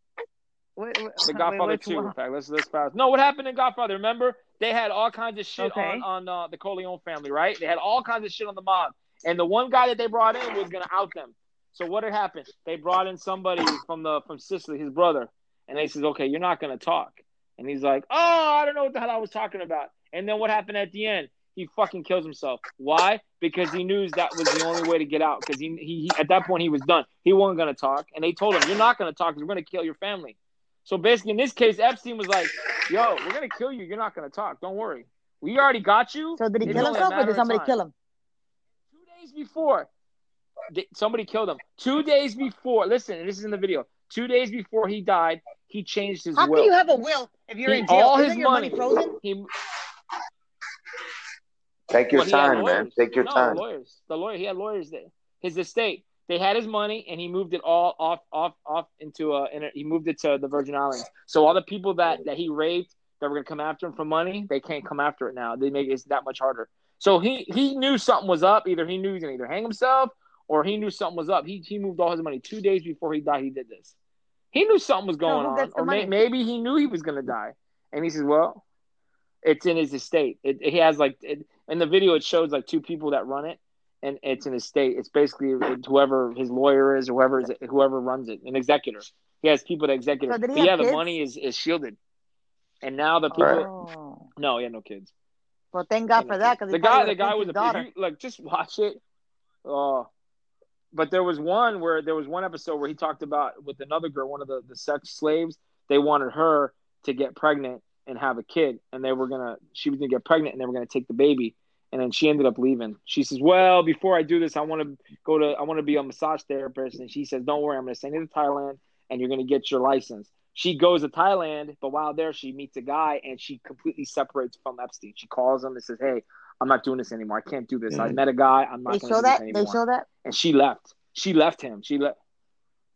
Wait, wait, The Godfather which 2. one? In fact, let's let's fast. No, what happened in Godfather? Remember, they had all kinds of shit Okay. on on uh, the Corleone family, right? They had all kinds of shit on the mob, and the one guy that they brought in was gonna out them. So what had happened? They brought in somebody from the from Sicily, his brother, and they says, "Okay, you're not gonna talk." And he's like, "Oh, I don't know what the hell I was talking about." And then what happened at the end? he fucking kills himself. Why? Because he knew that was the only way to get out. Because he, he, he at that point he was done. He wasn't gonna talk, and they told him, "You're not gonna talk because we're gonna kill your family." So basically, in this case, Epstein was like, "Yo, we're gonna kill you. You're not gonna talk. Don't worry. We already got you." So did he It's kill himself or matter did somebody kill him? Two days before, somebody killed him. Two days before, listen, this is in the video. Two days before he died, he changed his How will. How can you have a will if you're He- in jail? all Isn't his your money, money frozen? He, Take your But he time, man. Take your no, time. Lawyers. The lawyer. He had lawyers there. His estate. They had his money, and he moved it all off, off, off into a. In a he moved it to the Virgin Islands. So all the people that that he raped that were gonna come after him for money, they can't come after it now. They make it that much harder. So he he knew something was up. Either he knew he was gonna either hang himself, or he knew something was up. He he moved all his money two days before he died. He did this. He knew something was going who on, or may, maybe he knew he was gonna die, and he says, "Well, it's in his estate. It, he has like it, in the video. It shows like two people that run it, and it's in his state. It's basically whoever his lawyer is, or whoever is whoever runs it, an executor. He has people that executive. So but yeah, have the money is is shielded, and now the people. Oh. No, he had no kids. Well, thank God for no that because the guy, the guy was a you, like just watch it. Oh, but there was one where there was one episode where he talked about with another girl, one of the the sex slaves. They wanted her to get pregnant and have a kid, and they were gonna. She was gonna get pregnant, and they were gonna take the baby. And then she ended up leaving. She says, "Well, before I do this, I want to go to. I want to be a massage therapist." And she says, "Don't worry, I'm going to send you to Thailand, and you're going to get your license." She goes to Thailand, but while there, she meets a guy, and she completely separates from Epstein. She calls him and says, "Hey, I'm not doing this anymore. I can't do this. I Mhm. met a guy. I'm not They going to show that. anymore." They show that. and she left. She left him. She left.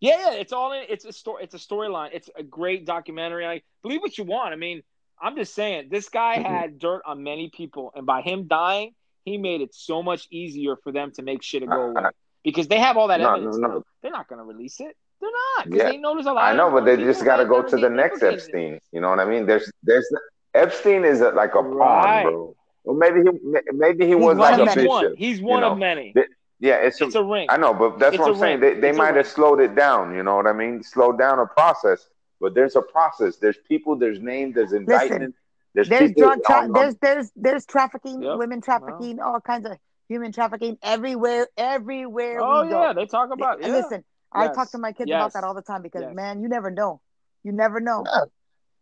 Yeah, yeah, it's all in. It's a story. It's a storyline. It's a great documentary. I believe what you want. I mean, I'm just saying, this guy Mhm. had dirt on many people, and by him dying, he made it so much easier for them to make shit go away because they have all that No, evidence. no, no. They're not going to release it. They're not because Yeah. they know there's a lot. I know, but they just got to go to the next. Epstein. You know what I mean? There's, there's Epstein is a, like a Right. pawn, bro. Well, maybe he, maybe he He's was like a many. one. bishop. He's you one know. of many. Yeah, it's, It's a ring. I know, but that's It's what I'm saying. ring. They, they might have slowed it down. You know what I mean? Slowed down a process, but there's a process. There's people. There's names. There's indictment. There's, There's people drug. Tra- on- on- there's there's there's trafficking, Yep. women trafficking, all kinds of human trafficking everywhere. Everywhere Oh we go. yeah, they talk about. It. And Yeah. Listen, I talk to my kids about that all the time because Yes. man, you never know. You never know.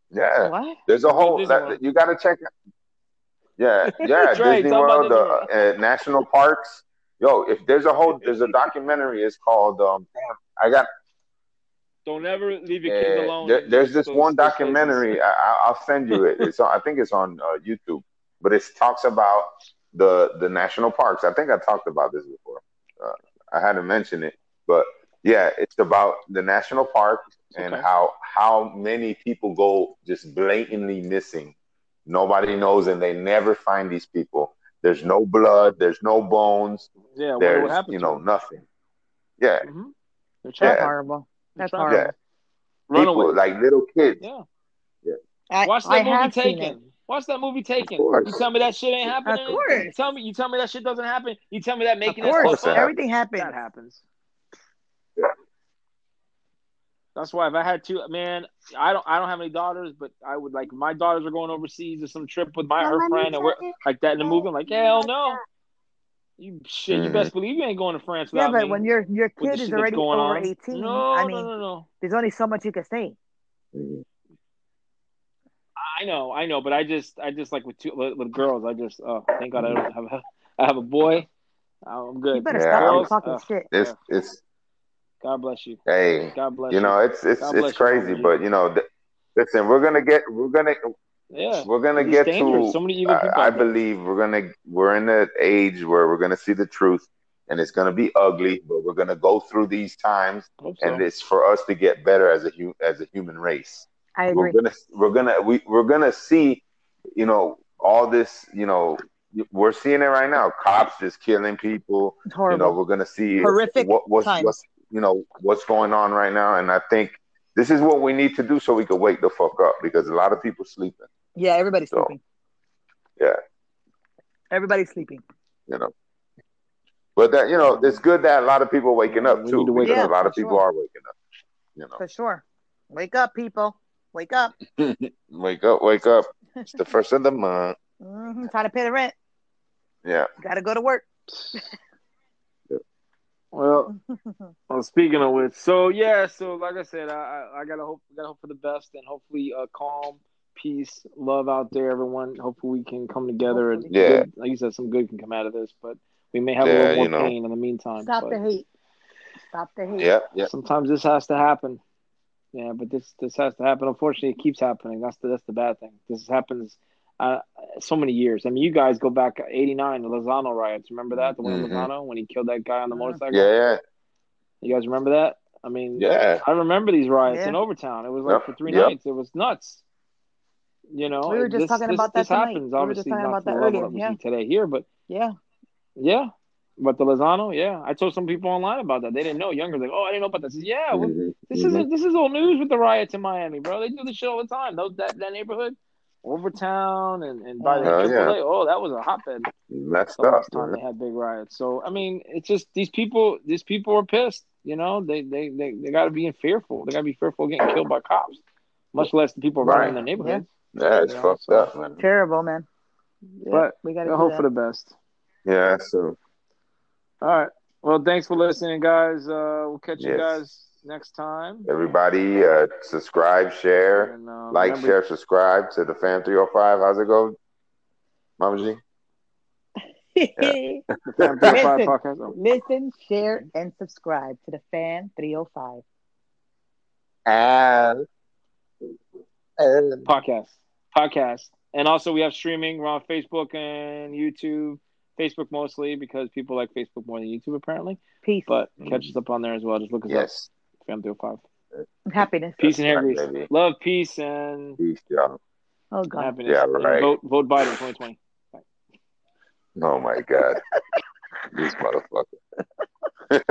yeah. What? There's a whole. That, you got to check. Yeah, yeah. Trey, Disney World, Disney the uh, national parks. Yo, if there's a whole, there's a documentary. It's called. Um, I got. Don't ever leave your kids alone. there- there's this one documentary. I, I- I'll send you it. It's on, I think it's on uh, YouTube, but it talks about the the national parks. I think I talked about this before. Uh, I hadn't mentioned it, but yeah, it's about the national parks and Okay. how how many people go just blatantly missing. Nobody knows, and they never find these people. There's no blood. There's no bones. Yeah, what, There's you know nothing. Yeah, hmm trapped. horrible. That's They're horrible. yeah. Runaway. People like little kids. Yeah. I, Watch that I movie have it. Taken. Watch that movie Taken. course. You tell me that shit ain't happening. Of course. You tell me. You tell me that shit doesn't happen. You tell me that Of making that course, stuff everything happens. That happens. Yeah. That's why if I had two, man, I don't, I don't have any daughters, but I would like my daughters are going overseas or some trip with my her friend and we're like that in the movie. I'm like, hell no, you shit, you best mm-hmm. believe you ain't going to France Yeah, but me. when your your kid is already going over on. eighteen, No, I mean, no, no. there's only so much you can say. I know, I know, but I just, I just like with two with, with girls. I just, oh, thank God I don't have a, I have a boy. Oh, I'm good. You better Yeah, stop I'm- talking ugh, shit. It's ugh, it's God bless you. hey. God bless you You know it's it's it's you, crazy Mama but you know th- listen we're gonna get we're gonna Yeah, we're gonna get dangerous. to So many evil people I, I believe we're gonna we're in an age where we're gonna see the truth and it's gonna be ugly but we're gonna go through these times so. and it's for us to get better as a hu- as a human race I agree. we're gonna we're gonna we, we're gonna see you know all this you know we're seeing it right now cops just killing people It's you know we're gonna see Horrific what, what's times. what's you know what's going on right now and i think this is what we need to do so we can wake the fuck up because a lot of people sleeping yeah, everybody's So, sleeping. yeah Everybody's sleeping. you know but that you know it's good that a lot of people are waking up too to wake because up. a lot of people sure. are waking up you know For sure. Wake up, people. Wake up. wake up wake up it's the first of the month hmm Try to pay the rent. Yeah. Gotta go to work. Well, well, speaking of which, so yeah, so like I said, I I, I gotta hope gotta hope for the best and hopefully uh, calm, peace, love out there, everyone. Hopefully we can come together and Yeah. good- like you said, some good can come out of this, but we may have a little more you know. pain in the meantime. Stop but the hate. Stop the hate. Yeah. Yeah. Sometimes this has to happen. Yeah, but this this has to happen. Unfortunately, it keeps happening. That's the that's the bad thing. This happens uh, so many years. I mean, you guys go back '89, the Lozano riots. Remember that the one in Mhm. Lozano when he killed that guy on the motorcycle. Yeah. Yeah. You guys remember that? I mean, Yeah. I remember these riots Yeah. in Overtown. It was like Yep, for three yep. nights. It was nuts. You know, We were just this, talking this, about that this tonight. happens. We were Obviously, just talking not about to that level earlier, that we yeah. today here, but Yeah. yeah. But the Lozano, yeah, I told some people online about that. They didn't know. Younger, like, oh, I didn't know about this. Yeah, well, Mhm. this Mhm. isn't this is old news with the riots in Miami, bro. They do this shit all the time. Those that, that neighborhood, Overtown, and and by the Oh, yeah. Oh, that was a hotbed. Messed The last time they had big riots. So I mean, it's just these people. These people are pissed. You know, they they they, they got to be fearful. They got to be fearful of getting killed by cops, much less the people Right. running their neighborhoods. Yeah, it's You know, fucked so- up, man. Terrible, man. Yeah, But we gotta hope that. for the best. Yeah. So All right. Well, thanks for listening, guys. Uh, we'll catch you guys next time. everybody, uh, subscribe, share, And, uh, like, remember- share, subscribe to the Fam 305. How's it go, Mama G? the Fam 305 Listen. podcast. Oh, Listen, share, and subscribe to the Fam 305. Al. podcast podcast and also we have streaming we're on facebook and youtube facebook mostly because people like facebook more than youtube apparently Peace. but catch us up on there as well just look us Yes. up fam 305 Happiness. peace and hair grease love peace and Peace, y'all. Oh, God. happiness Yeah, right. vote vote biden 2020 Oh my God. this motherfucker.